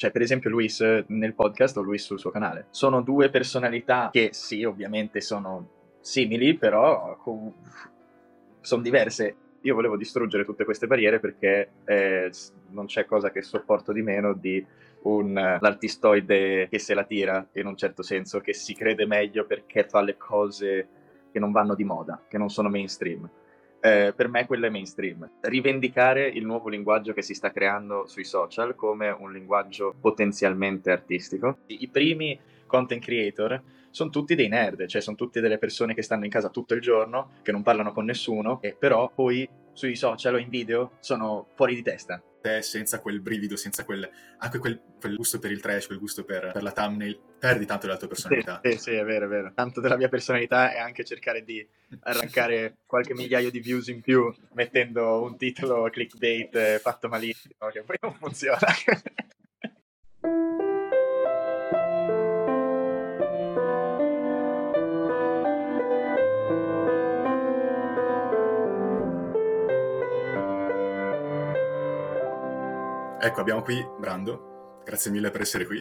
Cioè, per esempio, Luis nel podcast o Luis sul suo canale. Sono due personalità che sì, ovviamente sono simili, però com- sono diverse. Io volevo distruggere tutte queste barriere perché eh, non c'è cosa che sopporto di meno di un artistoide che se la tira in un certo senso, che si crede meglio perché fa le cose che non vanno di moda, che non sono mainstream. Eh, per me quello è mainstream. Rivendicare il nuovo linguaggio che si sta creando sui social come un linguaggio potenzialmente artistico. I primi content creator sono tutti dei nerd, cioè sono tutte delle persone che stanno in casa tutto il giorno, che non parlano con nessuno, e però poi sui social o in video sono fuori di testa te senza quel brivido, senza quel, anche quel, quel, gusto per il trash, quel gusto per, per, la thumbnail, perdi tanto della tua personalità. Sì, sì, sì, è vero, è vero. Tanto della mia personalità è anche cercare di arrancare qualche migliaio di views in più mettendo un titolo clickbait eh, fatto malissimo, che poi non funziona. Ecco, abbiamo qui Brando. Grazie mille per essere qui.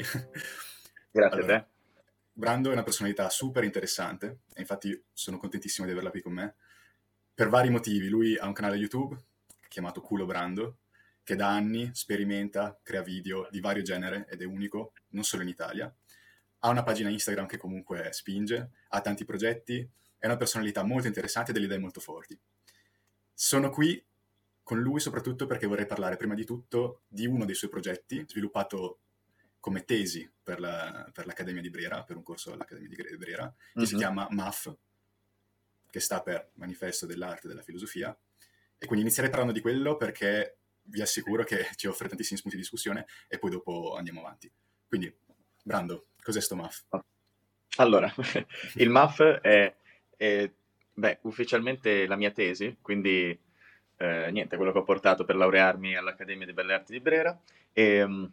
Grazie allora, a te. Brando è una personalità super interessante e infatti sono contentissimo di averla qui con me per vari motivi. Lui ha un canale YouTube chiamato Culo Brando che da anni sperimenta, crea video di vario genere ed è unico, non solo in Italia. Ha una pagina Instagram che comunque spinge, ha tanti progetti, è una personalità molto interessante e delle idee molto forti. Sono qui con lui soprattutto perché vorrei parlare prima di tutto di uno dei suoi progetti sviluppato come tesi per, la, per l'Accademia di Brera, per un corso all'Accademia di Brera, che mm-hmm. si mhm. chiama MAF, che sta per Manifesto dell'Arte e della Filosofia. E quindi inizierei parlando di quello perché vi assicuro che ci offre tantissimi spunti di discussione e poi dopo andiamo avanti. Quindi, Brando, cos'è sto MAF? Allora, il MAF è, è beh, ufficialmente la mia tesi, quindi eh, niente, quello che ho portato per laurearmi all'Accademia di Belle Arti di Brera. E, um,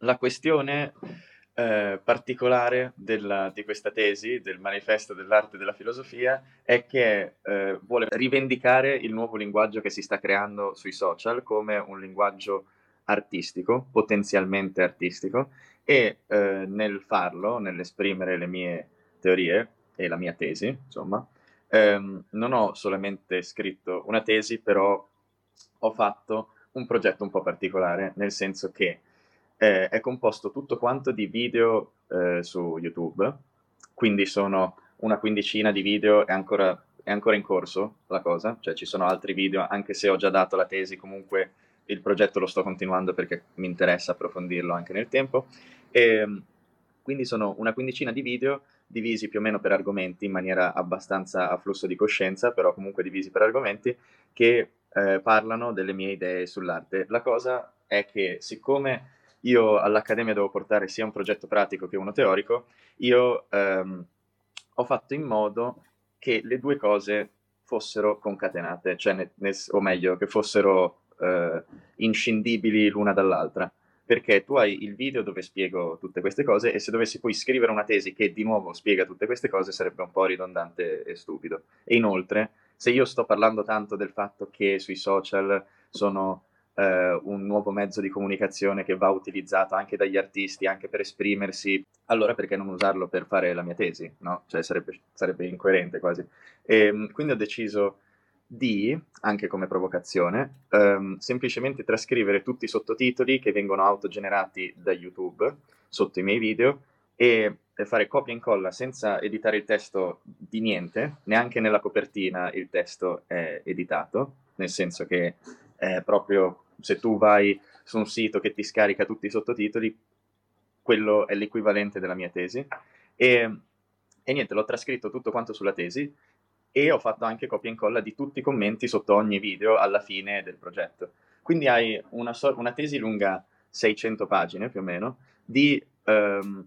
la questione eh, particolare della, di questa tesi, del manifesto dell'arte e della filosofia, è che eh, vuole rivendicare il nuovo linguaggio che si sta creando sui social come un linguaggio artistico, potenzialmente artistico, e eh, nel farlo, nell'esprimere le mie teorie e la mia tesi, insomma, ehm, non ho solamente scritto una tesi, però ho fatto un progetto un po' particolare, nel senso che eh, è composto tutto quanto di video eh, su YouTube, quindi sono una quindicina di video, è ancora, è ancora in corso la cosa, cioè ci sono altri video, anche se ho già dato la tesi, comunque il progetto lo sto continuando perché mi interessa approfondirlo anche nel tempo. E, ehm, quindi sono una quindicina di video divisi più o meno per argomenti in maniera abbastanza a flusso di coscienza, però comunque divisi per argomenti che eh, parlano delle mie idee sull'arte. La cosa è che siccome io all'Accademia devo portare sia un progetto pratico che uno teorico, io ehm, ho fatto in modo che le due cose fossero concatenate, cioè ne, ne, o meglio, che fossero eh, inscindibili l'una dall'altra perché tu hai il video dove spiego tutte queste cose e se dovessi poi scrivere una tesi che di nuovo spiega tutte queste cose sarebbe un po' ridondante e stupido. E inoltre, se io sto parlando tanto del fatto che sui social sono eh, un nuovo mezzo di comunicazione che va utilizzato anche dagli artisti, anche per esprimersi, allora perché non usarlo per fare la mia tesi? No? Cioè sarebbe, sarebbe incoerente quasi. E, ehm, quindi ho deciso di, anche come provocazione, ehm, semplicemente trascrivere tutti i sottotitoli che vengono autogenerati da YouTube sotto i miei video e fare copia e incolla senza editare il testo di niente, neanche nella copertina il testo è editato, nel senso che è proprio se tu vai su un sito che ti scarica tutti i sottotitoli, quello è l'equivalente della mia tesi. E, e niente, l'ho trascritto tutto quanto sulla tesi e ho fatto anche copia e incolla di tutti i commenti sotto ogni video alla fine del progetto. Quindi hai una, so- una tesi lunga 600 pagine più o meno di um,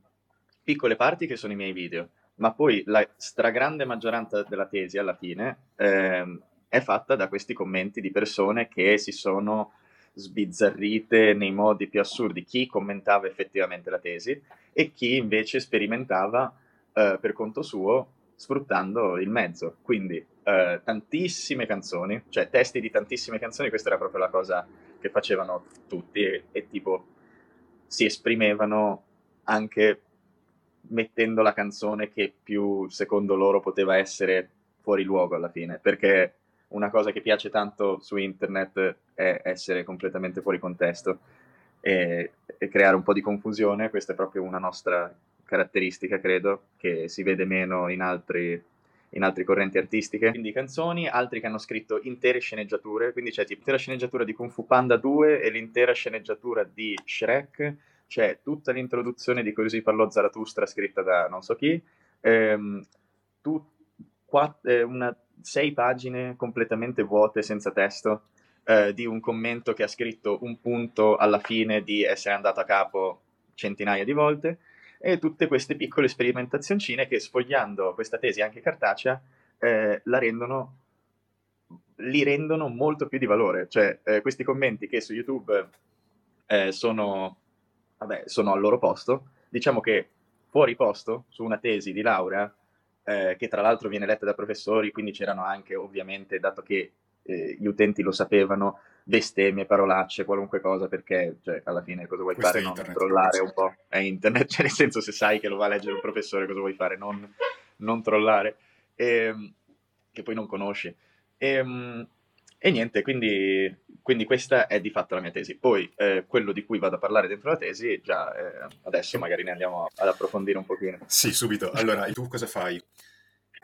piccole parti che sono i miei video, ma poi la stragrande maggioranza della tesi alla fine ehm, è fatta da questi commenti di persone che si sono sbizzarrite nei modi più assurdi, chi commentava effettivamente la tesi e chi invece sperimentava eh, per conto suo sfruttando il mezzo. Quindi eh, tantissime canzoni, cioè testi di tantissime canzoni, questa era proprio la cosa che facevano tutti e, e tipo si esprimevano anche mettendo la canzone che più secondo loro poteva essere fuori luogo alla fine, perché una cosa che piace tanto su internet è essere completamente fuori contesto e, e creare un po' di confusione, questa è proprio una nostra caratteristica, credo, che si vede meno in altri, in altre correnti artistiche. Quindi canzoni, altri che hanno scritto intere sceneggiature, quindi c'è tipo l'intera sceneggiatura di Kung Fu Panda 2 e l'intera sceneggiatura di Shrek, c'è tutta l'introduzione di Così parlò Zarathustra scritta da non so chi, ehm, tu, quatt- eh, una, sei pagine completamente vuote, senza testo, eh, di un commento che ha scritto un punto alla fine di essere andato a capo centinaia di volte, e tutte queste piccole sperimentazioncine che sfogliando questa tesi anche cartacea eh, la rendono li rendono molto più di valore. Cioè, eh, questi commenti che su YouTube eh, sono, vabbè, sono al loro posto, diciamo che fuori posto, su una tesi di laurea, eh, che tra l'altro viene letta da professori, quindi c'erano anche, ovviamente, dato che eh, gli utenti lo sapevano, bestemmie, parolacce, qualunque cosa, perché cioè, alla fine cosa vuoi Questo fare? Non trollare un po'. È internet, cioè nel senso se sai che lo va a leggere un professore, cosa vuoi fare? Non, non trollare, e, ehm, che poi non conosci. E, ehm, e niente, quindi, quindi, questa è di fatto la mia tesi. Poi eh, quello di cui vado a parlare dentro la tesi, già eh, adesso magari ne andiamo ad approfondire un pochino. Sì, subito. Allora, tu cosa fai?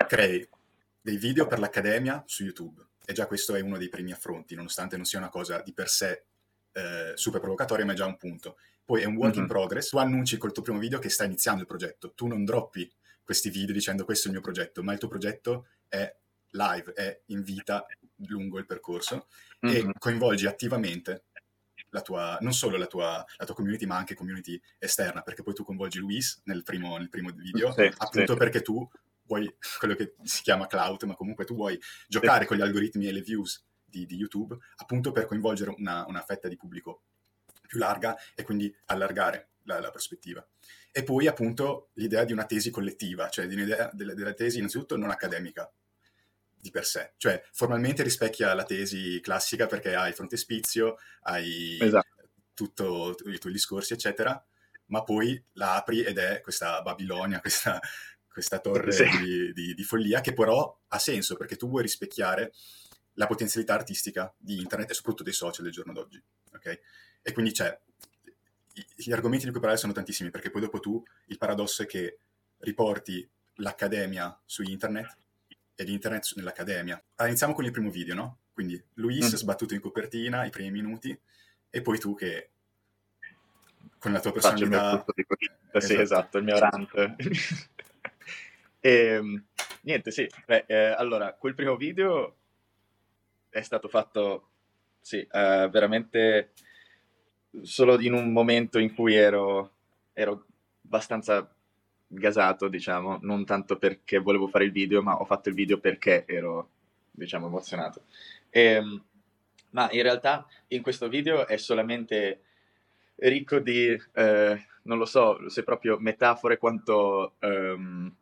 Crei dei video per l'accademia su YouTube e già questo è uno dei primi affronti, nonostante non sia una cosa di per sé eh, super provocatoria, ma è già un punto. Poi è un work mm-hmm. in progress, tu annunci col tuo primo video che sta iniziando il progetto, tu non droppi questi video dicendo questo è il mio progetto, ma il tuo progetto è live, è in vita lungo il percorso mm-hmm. e coinvolgi attivamente la tua, non solo la tua, la tua, community, ma anche community esterna, perché poi tu coinvolgi Luis nel primo, nel primo video, sì, appunto sì. perché tu vuoi quello che si chiama cloud, ma comunque tu vuoi giocare con gli algoritmi e le views di, di YouTube, appunto per coinvolgere una, una, fetta di pubblico più larga e quindi allargare la, la, prospettiva. E poi appunto l'idea di una tesi collettiva, cioè di un'idea della, della tesi innanzitutto non accademica, di per sé, cioè formalmente rispecchia la tesi classica perché hai il frontespizio, hai esatto. tutto i tuoi discorsi, eccetera, ma poi la apri ed è questa Babilonia, questa, questa torre sì. di, di, di, follia che però ha senso perché tu vuoi rispecchiare la potenzialità artistica di internet e soprattutto dei social del giorno d'oggi. Okay? E quindi c'è, gli argomenti di cui parlare sono tantissimi perché poi dopo tu il paradosso è che riporti l'accademia su internet e l'internet nell'accademia. Allora, iniziamo con il primo video, no? Quindi Luis mm. sbattuto in copertina, i primi minuti, e poi tu che con la tua personalità... Faccio il mio esatto. Sì, esatto, il mio rant. E, ehm, niente, sì, beh, eh, allora, quel primo video è stato fatto, sì, eh, veramente solo in un momento in cui ero, ero abbastanza gasato, diciamo, non tanto perché volevo fare il video, ma ho fatto il video perché ero, diciamo, emozionato. E, ehm, ma in realtà in questo video è solamente ricco di, eh, non lo so, se proprio metafore quanto... Um,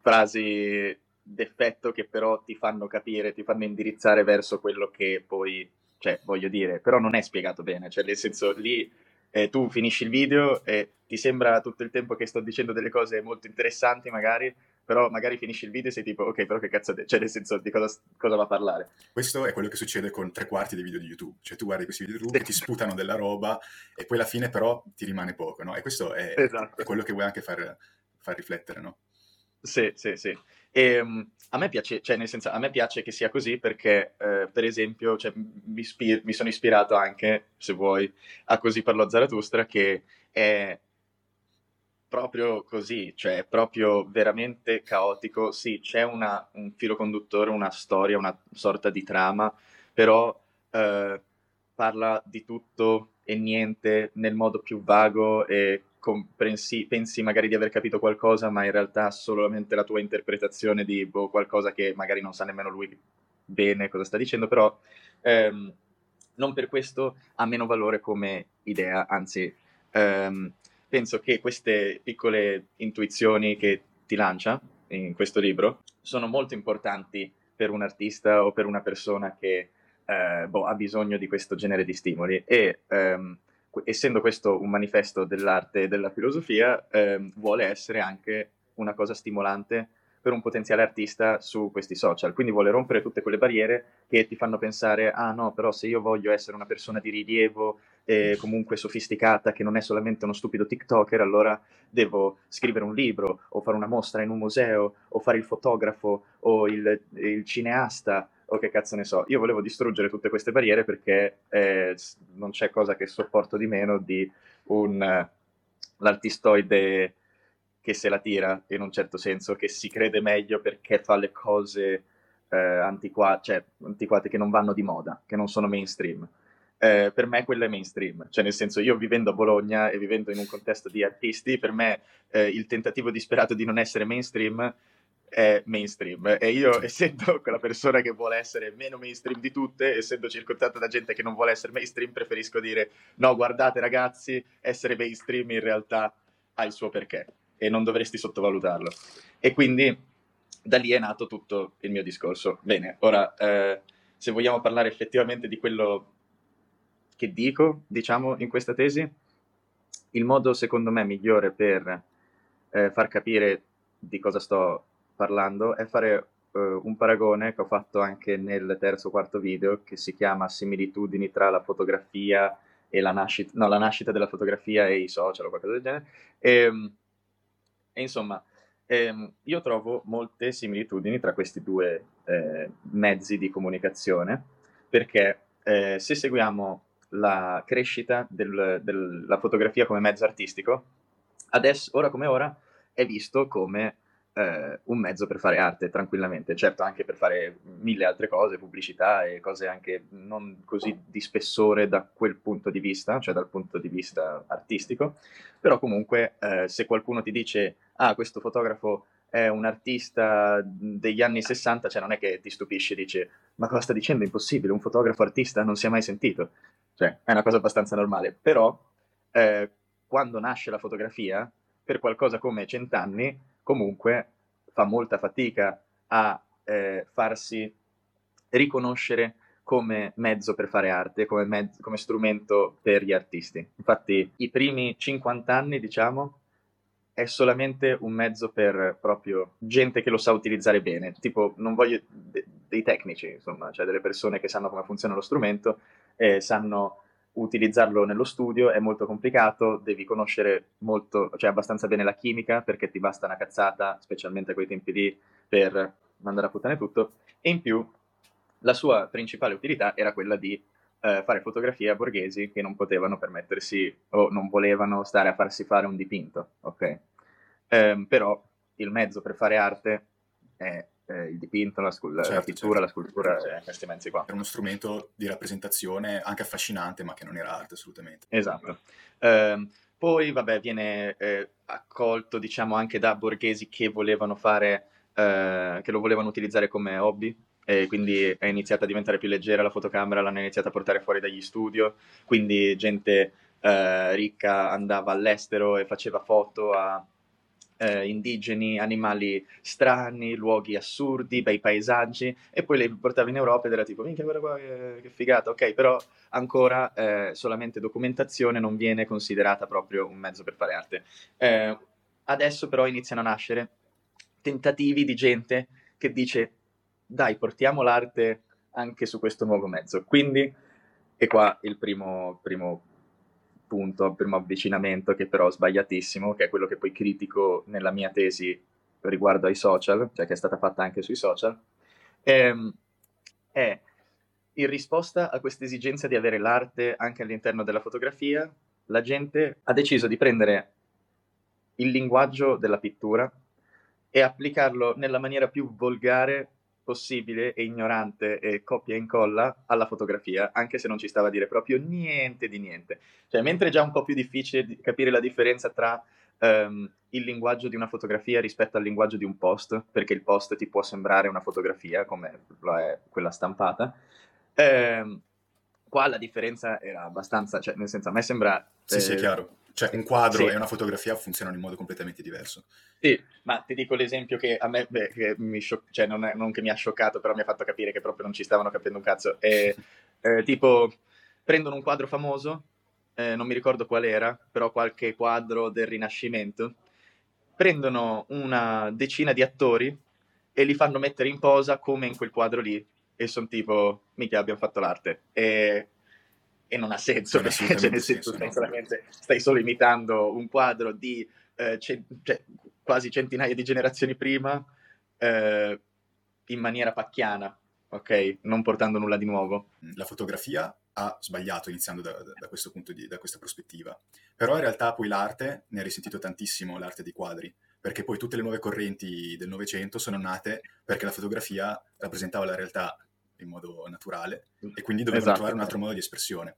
frasi d'effetto che però ti fanno capire, ti fanno indirizzare verso quello che poi, cioè, voglio dire, però non è spiegato bene, cioè, nel senso, lì eh, tu finisci il video e ti sembra tutto il tempo che sto dicendo delle cose molto interessanti, magari, però magari finisci il video e sei tipo, ok, però che cazzo, de-? cioè, nel senso, di cosa, cosa, va a parlare? Questo è quello che succede con tre quarti dei video di YouTube, cioè, tu guardi questi video di YouTube che ti sputano della roba e poi alla fine, però, ti rimane poco, no? E questo è, esatto. è quello che vuoi anche far, far riflettere, no? Sì, sì, sì. E, um, a me piace, cioè nel senso, a me piace che sia così perché, eh, per esempio, cioè, mi, ispir- mi, sono ispirato anche, se vuoi, a Così parlò Zarathustra, che è proprio così, cioè è proprio veramente caotico. Sì, c'è una, un filo conduttore, una storia, una sorta di trama, però eh, parla di tutto e niente nel modo più vago e comprensi- pensi magari di aver capito qualcosa, ma in realtà solamente la tua interpretazione di boh, qualcosa che magari non sa nemmeno lui bene cosa sta dicendo, però ehm, non per questo ha meno valore come idea, anzi ehm, penso che queste piccole intuizioni che ti lancia in questo libro sono molto importanti per un artista o per una persona che eh, boh, ha bisogno di questo genere di stimoli e ehm, essendo questo un manifesto dell'arte e della filosofia, eh, vuole essere anche una cosa stimolante per un potenziale artista su questi social. Quindi vuole rompere tutte quelle barriere che ti fanno pensare, ah no, però se io voglio essere una persona di rilievo, eh, comunque sofisticata, che non è solamente uno stupido TikToker, allora devo scrivere un libro, o fare una mostra in un museo, o fare il fotografo, o il, il cineasta, o che cazzo ne so. Io volevo distruggere tutte queste barriere perché eh, non c'è cosa che sopporto di meno di un... l'artistoide che se la tira in un certo senso, che si crede meglio perché fa le cose eh, antiqua- cioè, antiquate che non vanno di moda, che non sono mainstream. Eh, per me quello è mainstream, cioè nel senso io vivendo a Bologna e vivendo in un contesto di artisti, per me eh, il tentativo disperato di non essere mainstream è mainstream e io essendo quella persona che vuole essere meno mainstream di tutte, essendo circondata da gente che non vuole essere mainstream, preferisco dire no guardate ragazzi, essere mainstream in realtà ha il suo perché e non dovresti sottovalutarlo. E quindi da lì è nato tutto il mio discorso. Bene, ora eh, se vogliamo parlare effettivamente di quello che dico, diciamo, in questa tesi, il modo secondo me migliore per eh, far capire di cosa sto parlando è fare eh, un paragone che ho fatto anche nel terzo o quarto video che si chiama similitudini tra la fotografia e la nascita, no, la nascita della fotografia e i social o qualcosa del genere. E, ehm, e insomma, ehm, io trovo molte similitudini tra questi due eh, mezzi di comunicazione, perché eh, se seguiamo la crescita del, della fotografia come mezzo artistico, adesso, ora come ora, è visto come eh, un mezzo per fare arte tranquillamente, certo anche per fare mille altre cose, pubblicità e cose anche non così di spessore da quel punto di vista, cioè dal punto di vista artistico, però comunque eh, se qualcuno ti dice ah questo fotografo è un artista degli anni 60, cioè non è che ti stupisce e dice ma cosa sta dicendo, impossibile, un fotografo artista non si è mai sentito, cioè è una cosa abbastanza normale, però eh, quando nasce la fotografia, per qualcosa come cent'anni, comunque fa molta fatica a eh, farsi riconoscere come mezzo per fare arte, come, mezzo, come strumento per gli artisti. Infatti i primi 50 anni, diciamo, è solamente un mezzo per proprio gente che lo sa utilizzare bene, tipo non voglio de- dei tecnici, insomma, cioè delle persone che sanno come funziona lo strumento, eh, sanno utilizzarlo nello studio è molto complicato, devi conoscere molto, cioè abbastanza bene la chimica perché ti basta una cazzata, specialmente a quei tempi lì, per mandare a puttane tutto, e in più la sua principale utilità era quella di eh, fare fotografie a borghesi che non potevano permettersi o non volevano stare a farsi fare un dipinto, ok? Eh, però il mezzo per fare arte è eh, il dipinto, la, scul- certo, la pittura, certo. la scultura, eh, questi mezzi qua. Era uno strumento di rappresentazione anche affascinante, ma che non era arte assolutamente. Esatto. Eh, poi, vabbè, viene eh, accolto, diciamo, anche da borghesi che volevano fare, eh, che lo volevano utilizzare come hobby, e quindi è iniziata a diventare più leggera la fotocamera, l'hanno iniziata a portare fuori dagli studio, quindi gente eh, ricca andava all'estero e faceva foto a eh, indigeni, animali strani, luoghi assurdi, bei paesaggi, e poi le portava in Europa ed era tipo, minchia, guarda qua che, che figata, ok, però ancora eh, solamente documentazione non viene considerata proprio un mezzo per fare arte. Eh, adesso però iniziano a nascere tentativi di gente che dice, dai, portiamo l'arte anche su questo nuovo mezzo. Quindi, e qua il primo, primo punto, primo avvicinamento che però è sbagliatissimo, che è quello che poi critico nella mia tesi riguardo ai social, cioè che è stata fatta anche sui social, ehm, è in risposta a questa esigenza di avere l'arte anche all'interno della fotografia, la gente ha deciso di prendere il linguaggio della pittura e applicarlo nella maniera più volgare possibile e ignorante e copia e incolla alla fotografia, anche se non ci stava a dire proprio niente di niente. Cioè, mentre è già un po' più difficile capire la differenza tra um, il linguaggio di una fotografia rispetto al linguaggio di un post, perché il post ti può sembrare una fotografia, come lo è quella stampata, ehm, qua la differenza era abbastanza, cioè, nel senso, a me sembra... Sì, eh, sì, è chiaro cioè, un quadro sì. e una fotografia funzionano in modo completamente diverso. Sì, ma ti dico l'esempio che a me, beh, che mi sciocca, cioè non, è, non, che mi ha scioccato, però mi ha fatto capire che proprio non ci stavano capendo un cazzo. E, eh, tipo, prendono un quadro famoso, eh, non mi ricordo qual era, però qualche quadro del Rinascimento, prendono una decina di attori e li fanno mettere in posa come in quel quadro lì e sono tipo, mica abbiamo fatto l'arte. E, e non ha senso, non cioè, nel senso, senso solamente, stai solo imitando un quadro di eh, c- cioè, quasi centinaia di generazioni prima eh, in maniera pacchiana, ok? Non portando nulla di nuovo. La fotografia ha sbagliato iniziando da, da, questo punto di, da questa prospettiva. Però in realtà poi l'arte ne ha risentito tantissimo, l'arte dei quadri, perché poi tutte le nuove correnti del Novecento sono nate perché la fotografia rappresentava la realtà in modo naturale e quindi dovevano esatto. trovare un altro modo di espressione.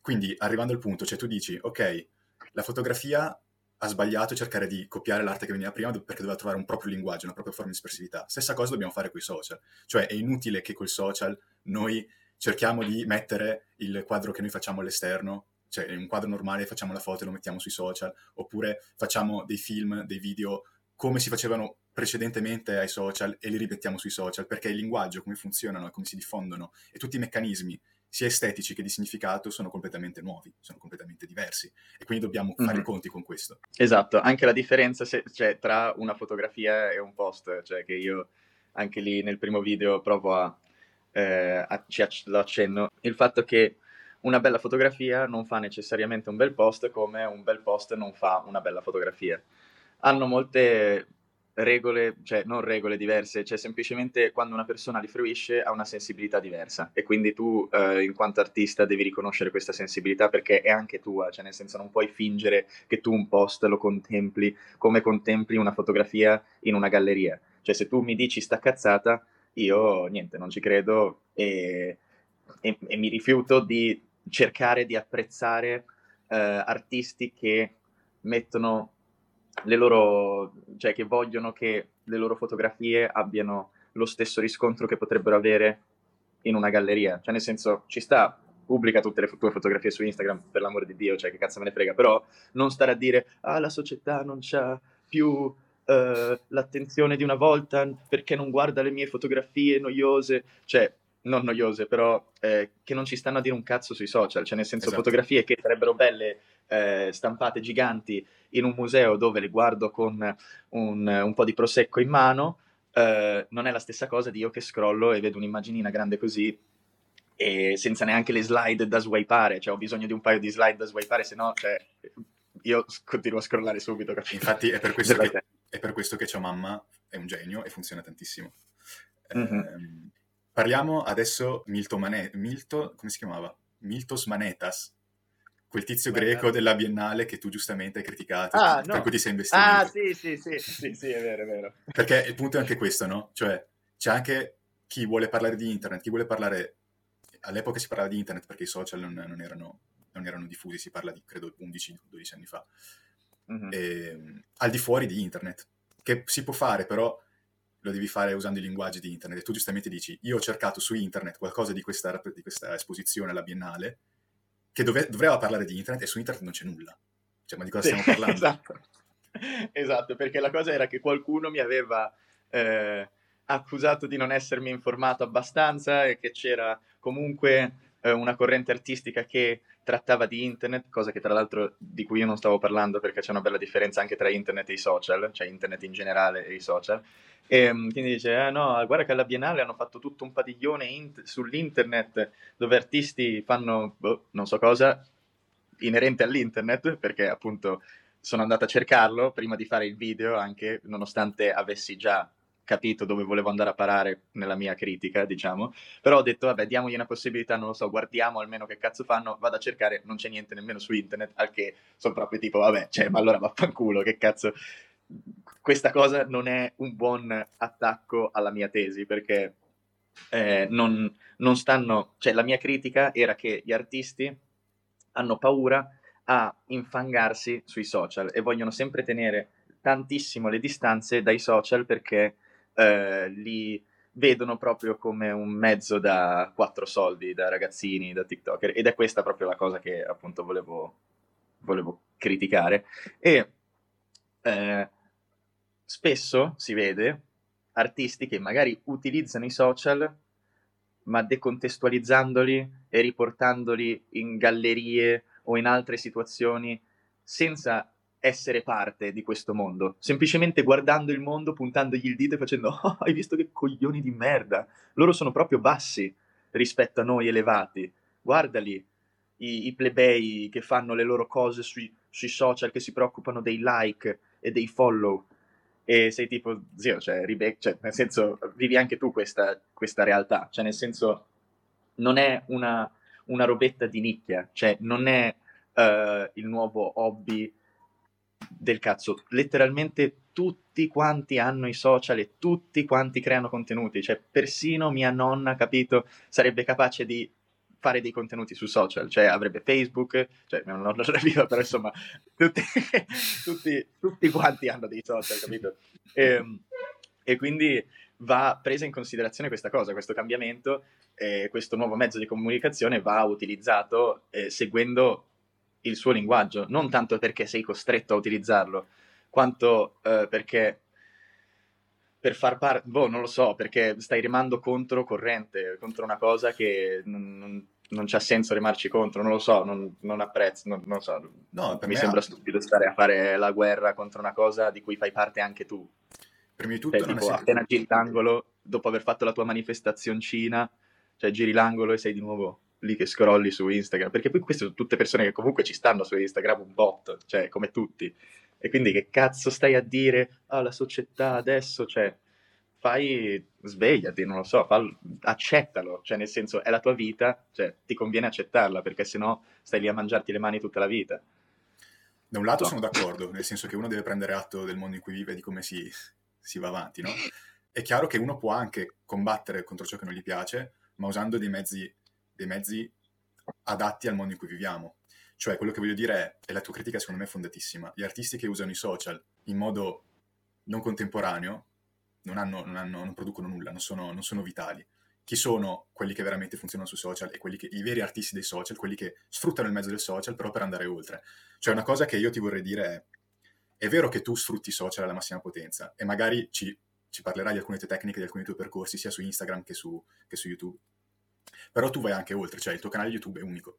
Quindi arrivando al punto, cioè tu dici, ok, la fotografia ha sbagliato cercare di copiare l'arte che veniva prima perché doveva trovare un proprio linguaggio, una propria forma di espressività. Stessa cosa dobbiamo fare con i social, cioè è inutile che col social noi cerchiamo di mettere il quadro che noi facciamo all'esterno, cioè in un quadro normale facciamo la foto e lo mettiamo sui social, oppure facciamo dei film, dei video come si facevano precedentemente ai social e li rimettiamo sui social, perché il linguaggio, come funzionano e come si diffondono e tutti i meccanismi sia estetici che di significato sono completamente nuovi, sono completamente diversi e quindi dobbiamo fare mm-hmm. i conti con questo. Esatto, anche la differenza se, cioè, tra una fotografia e un post, cioè che io anche lì nel primo video provo a eh, ci lo accenno, il fatto che una bella fotografia non fa necessariamente un bel post come un bel post non fa una bella fotografia. Hanno molte regole, cioè non regole diverse, cioè semplicemente quando una persona li fruisce ha una sensibilità diversa e quindi tu eh, in quanto artista devi riconoscere questa sensibilità perché è anche tua, cioè nel senso non puoi fingere che tu un post lo contempli come contempli una fotografia in una galleria. Cioè se tu mi dici sta cazzata, io niente, non ci credo e, e, e mi rifiuto di cercare di apprezzare eh, artisti che mettono le loro, cioè che vogliono che le loro fotografie abbiano lo stesso riscontro che potrebbero avere in una galleria. Cioè, nel senso, ci sta, pubblica tutte le tue fotografie su Instagram, per l'amore di Dio, cioè che cazzo me ne frega, però non stare a dire, ah, la società non c'ha più uh, l'attenzione di una volta perché non guarda le mie fotografie noiose, cioè non noiose, però eh, che non ci stanno a dire un cazzo sui social, cioè nel senso esatto. fotografie che sarebbero belle eh, stampate giganti in un museo dove le guardo con un, un po' di prosecco in mano, eh, non è la stessa cosa di io che scrollo e vedo un'immaginina grande così e senza neanche le slide da swipeare, cioè ho bisogno di un paio di slide da swipeare, se no cioè, io continuo a scrollare subito. Capito? Infatti è per questo che è per questo che Ciao Mamma è un genio e funziona tantissimo. Mm-hmm. Eh, parliamo adesso Milto Manet, Milto, come si chiamava? Miltos Manetas, quel tizio greco della Biennale che tu giustamente hai criticato, ah, per no. cui ti sei investito. Ah, sì, sì, sì, sì, sì, è vero, è vero. Perché il punto è anche questo, no? Cioè, c'è anche chi vuole parlare di internet, chi vuole parlare... All'epoca si parlava di internet perché i social non, non, erano, non erano diffusi, si parla di, credo, 11-12 anni fa mm-hmm. e, al di fuori di internet, che si può fare però lo devi fare usando i linguaggi di internet. E tu giustamente dici, io ho cercato su internet qualcosa di questa, di questa esposizione alla Biennale che dove, doveva parlare di internet e su internet non c'è nulla. Cioè, ma di cosa stiamo parlando? Esatto. esatto, perché la cosa era che qualcuno mi aveva eh, accusato di non essermi informato abbastanza e che c'era comunque eh, una corrente artistica che trattava di internet, cosa che tra l'altro di cui io non stavo parlando perché c'è una bella differenza anche tra internet e i social, cioè internet in generale e i social. E ehm, quindi dice, ah no, guarda che alla Biennale hanno fatto tutto un padiglione int- sull'internet dove artisti fanno, boh, non so cosa, inerente all'internet, perché appunto sono andato a cercarlo prima di fare il video, anche nonostante avessi già capito dove volevo andare a parare nella mia critica, diciamo, però ho detto, vabbè, diamogli una possibilità, non lo so, guardiamo almeno che cazzo fanno, vado a cercare, non c'è niente nemmeno su internet, al che sono proprio tipo, vabbè, cioè, ma allora vaffanculo, che cazzo... Questa cosa non è un buon attacco alla mia tesi, perché eh, non, non stanno... Cioè, la mia critica era che gli artisti hanno paura a infangarsi sui social e vogliono sempre tenere tantissimo le distanze dai social perché eh, li vedono proprio come un mezzo da quattro soldi, da ragazzini, da TikToker, ed è questa proprio la cosa che appunto volevo, volevo criticare. E eh, spesso si vede artisti che magari utilizzano i social ma decontestualizzandoli e riportandoli in gallerie o in altre situazioni senza essere parte di questo mondo, semplicemente guardando il mondo, puntandogli il dito e facendo oh, hai visto che coglioni di merda, loro sono proprio bassi rispetto a noi elevati, guardali, i, i plebei che fanno le loro cose sui, sui, social, che si preoccupano dei like e dei follow, e sei tipo, zio, cioè, Rebecca, cioè nel senso, vivi anche tu questa, questa realtà, cioè nel senso, non è una, una robetta di nicchia, cioè non è uh, il nuovo hobby del cazzo, letteralmente tutti quanti hanno i social e tutti quanti creano contenuti, cioè persino mia nonna, capito, sarebbe capace di fare dei contenuti su social, cioè avrebbe Facebook, cioè non lo viva, però insomma tutti, tutti, tutti, quanti hanno dei social, capito? E, ehm, e, quindi va presa in considerazione questa cosa, questo cambiamento, e questo nuovo mezzo di comunicazione va utilizzato eh, seguendo il suo linguaggio, non tanto perché sei costretto a utilizzarlo, quanto eh, perché per far parte, boh, non lo so, perché stai remando contro corrente, contro una cosa che non, non, non c'ha senso remarci contro, non lo so, non, non apprezzo, non, non so. No, mi sembra ha... stupido stare a fare la guerra contro una cosa di cui fai parte anche tu. Prima di tutto, cioè, tipo, appena giri l'angolo, dopo aver fatto la tua manifestazioncina, cioè giri l'angolo e sei di nuovo lì che scrolli su Instagram, perché poi queste sono tutte persone che comunque ci stanno su Instagram un bot, cioè come tutti. E quindi che cazzo stai a dire? Ah, la società adesso, cioè, fai, svegliati, non lo so, fallo, accettalo, cioè nel senso è la tua vita, cioè ti conviene accettarla, perché sennò stai lì a mangiarti le mani tutta la vita. Da un lato no. sono d'accordo, nel senso che uno deve prendere atto del mondo in cui vive e di come si, si va avanti, no? È chiaro che uno può anche combattere contro ciò che non gli piace, ma usando dei mezzi dei mezzi adatti al mondo in cui viviamo. Cioè, quello che voglio dire è, e la tua critica secondo me è fondatissima, gli artisti che usano i social in modo non contemporaneo non, hanno, non, hanno, non producono nulla, non sono, non sono, vitali. Chi sono quelli che veramente funzionano sui social e quelli che, i veri artisti dei social, quelli che sfruttano il mezzo del social però per andare oltre. Cioè, una cosa che io ti vorrei dire è, è vero che tu sfrutti i social alla massima potenza e magari ci, ci parlerai di alcune tue tecniche, di alcuni tuoi percorsi, sia su Instagram che su, che su YouTube però tu vai anche oltre, cioè il tuo canale YouTube è unico.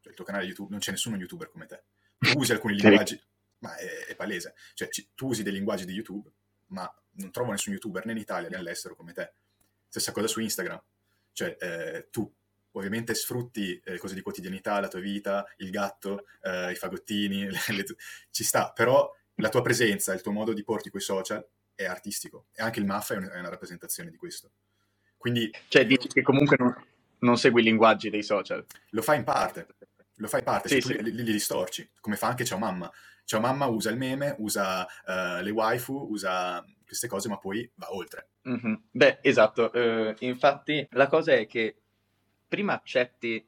Cioè il tuo canale YouTube, non c'è nessuno youtuber come te. Tu usi alcuni linguaggi, ma è, è palese. Cioè ci, tu usi dei linguaggi di YouTube, ma non trovo nessun youtuber né in Italia né all'estero come te. Stessa cosa su Instagram. Cioè eh, tu ovviamente sfrutti eh, cose di quotidianità, la tua vita, il gatto, eh, i fagottini, le, le, ci sta, però la tua presenza, il tuo modo di porti quei social è artistico e anche il MAF è, un, è una rappresentazione di questo. Quindi, cioè dici che comunque non, non segui i linguaggi dei social. Lo fa in parte, lo fa in parte, sì, cioè, sì. Li, li, distorci, come fa anche Ciao Mamma. Ciao Mamma usa il meme, usa uh, le waifu, usa queste cose, ma poi va oltre. Mm-hmm. Beh, esatto. Uh, infatti, la cosa è che prima accetti,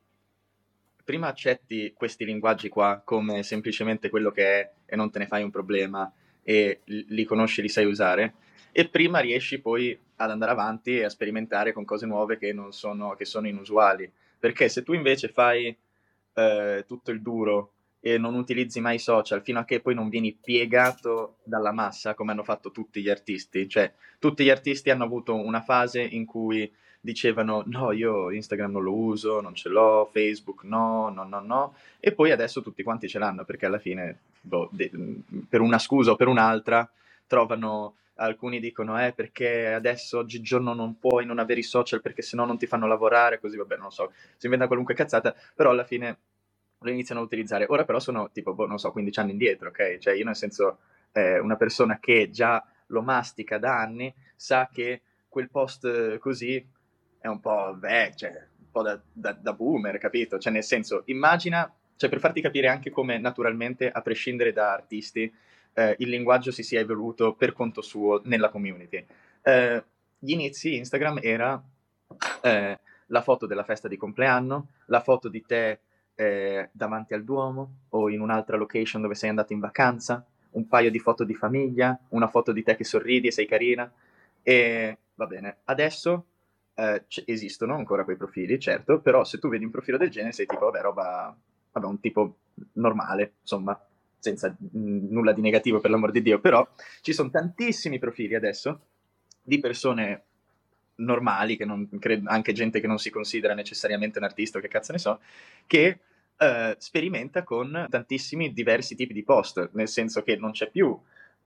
prima accetti questi linguaggi qua come semplicemente quello che è e non te ne fai un problema e li conosci, li sai usare, e prima riesci poi ad andare avanti e a sperimentare con cose nuove che, sono, che sono inusuali. Perché se tu invece fai eh, tutto il duro e non utilizzi mai i social fino a che poi non vieni piegato dalla massa come hanno fatto tutti gli artisti, cioè tutti gli artisti hanno avuto una fase in cui dicevano no io Instagram non lo uso, non ce l'ho, Facebook no, no, no, no e poi adesso tutti quanti ce l'hanno perché alla fine boh, de- per una scusa o per un'altra trovano alcuni dicono eh perché adesso oggigiorno non puoi non avere i social perché sennò non ti fanno lavorare, così vabbè non so, si inventa qualunque cazzata, però alla fine lo iniziano a utilizzare. Ora però sono tipo, boh, non so, 15 anni indietro, ok? Cioè io nel senso, eh, una persona che già lo mastica da anni sa che quel post così è un po', cioè, un po' da, da, da boomer, capito? Cioè nel senso, immagina, cioè per farti capire anche come naturalmente, a prescindere da artisti, eh, il linguaggio si sia evoluto per conto suo nella community. Eh, gli inizi Instagram era eh, la foto della festa di compleanno, la foto di te eh, davanti al Duomo o in un'altra location dove sei andato in vacanza, un paio di foto di famiglia, una foto di te che sorridi e sei carina. E va bene, adesso eh, c- esistono ancora quei profili, certo, però se tu vedi un profilo del genere sei tipo, vabbè, roba, vabbè, un tipo normale, insomma, senza nulla di negativo per l'amor di Dio, però ci sono tantissimi profili adesso di persone normali, che non, cre- anche gente che non si considera necessariamente un artista, che cazzo ne so, che eh, sperimenta con tantissimi diversi tipi di post, nel senso che non c'è più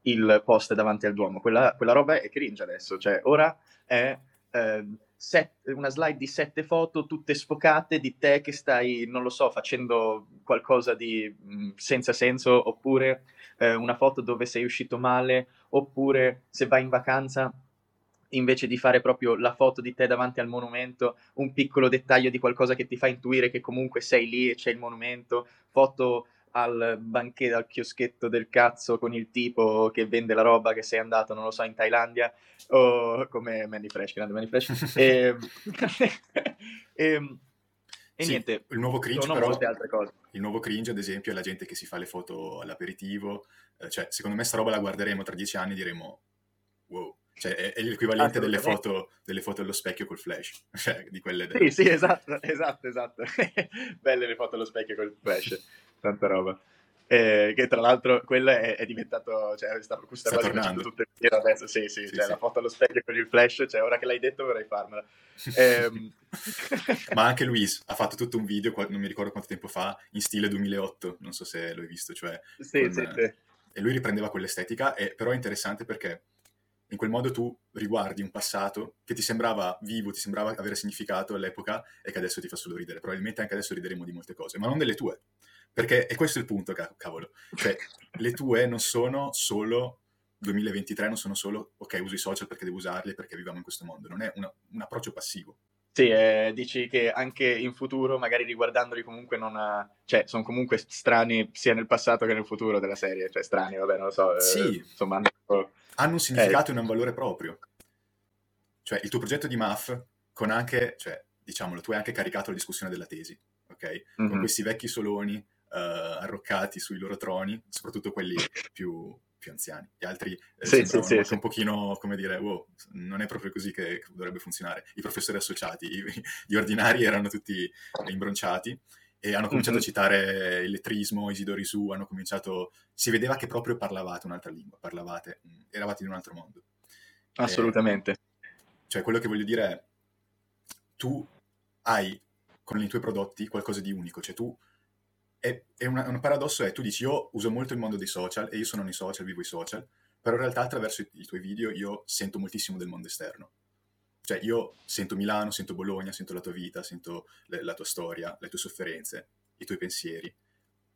il post davanti al Duomo, quella, quella roba è cringe adesso, cioè ora è eh, set, una slide di sette foto tutte sfocate di te che stai, non lo so, facendo qualcosa di mh, mm, senza senso, oppure eh, una foto dove sei uscito male, oppure se vai in vacanza invece di fare proprio la foto di te davanti al monumento, un piccolo dettaglio di qualcosa che ti fa intuire che comunque sei lì e c'è il monumento, foto al banchetto, al chioschetto del cazzo con il tipo che vende la roba che sei andato, non lo so, in Thailandia, o come Manny Fresh, grande Manny Fresh. e, e, e sì, niente, il nuovo cringe però, molte altre cose. Il nuovo cringe, ad esempio, è la gente che si fa le foto all'aperitivo. Eh, cioè, secondo me sta roba la guarderemo tra dieci anni e diremo wow. Cioè, è, è l'equivalente delle foto, delle foto allo specchio col flash. Cioè, di quelle del... Sì, sì, esatto, esatto, esatto. Belle le foto allo specchio col flash. Tanta roba. Eh, che tra l'altro quella è, è diventato, cioè sta, sta, sta quasi tutte le video adesso, sì, sì, sì, cioè, sì, la foto allo specchio con il flash, cioè ora che l'hai detto vorrei farmela. eh, Ma anche Luis ha fatto tutto un video, non mi ricordo quanto tempo fa, in stile 2008, non so se l'hai visto, cioè... Sì, con, sì, sì. E lui riprendeva quell'estetica, e, però è interessante perché in quel modo tu riguardi un passato che ti sembrava vivo, ti sembrava avere significato all'epoca e che adesso ti fa solo ridere. Probabilmente anche adesso rideremo di molte cose, ma non delle tue. Perché, e questo è il punto, cavolo. Cioè, le tue non sono solo 2023, non sono solo, ok, uso i social perché devo usarli, perché viviamo in questo mondo. Non è una, un approccio passivo. Sì, eh, dici che anche in futuro, magari riguardandoli comunque non ha... Cioè, sono comunque strani sia nel passato che nel futuro della serie. Cioè, strani, vabbè, non lo so. Eh, sì. insomma, hanno... hanno un significato eh. e un valore proprio. Cioè, il tuo progetto di MAF, con anche, cioè, diciamolo, tu hai anche caricato la discussione della tesi, ok? Mm-hmm. Con mhm. questi vecchi soloni uh, arroccati sui loro troni, soprattutto quelli più, più anziani. Gli altri eh, sì, sì, sì, un pochino, come dire, wow, non è proprio così che dovrebbe funzionare. I professori associati, gli ordinari erano tutti imbronciati e hanno cominciato mm-hmm. a citare il lettrismo, Isidori Su, hanno cominciato... Si vedeva che proprio parlavate un'altra lingua, parlavate, eravate in un altro mondo. Assolutamente. E, cioè, quello che voglio dire è, tu hai con i tuoi prodotti qualcosa di unico, cioè tu è, è una, un paradosso è, tu dici, io uso molto il mondo dei social e io sono nei social, vivo i social, però in realtà attraverso i, i tuoi video io sento moltissimo del mondo esterno. Cioè io sento Milano, sento Bologna, sento la tua vita, sento le, la tua storia, le tue sofferenze, i tuoi pensieri.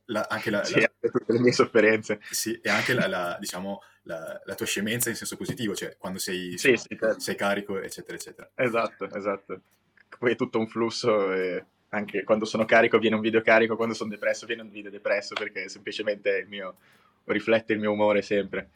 La, anche la, sì, la, tutte le mie sofferenze. Sì, e anche la, diciamo, la, tua scemenza in senso positivo, cioè quando sei, sì, sì, certo. sei carico, eccetera, eccetera. Esatto, esatto. Poi è tutto un flusso e anche quando sono carico viene un video carico, quando sono depresso viene un video depresso perché semplicemente il mio, riflette il mio umore sempre.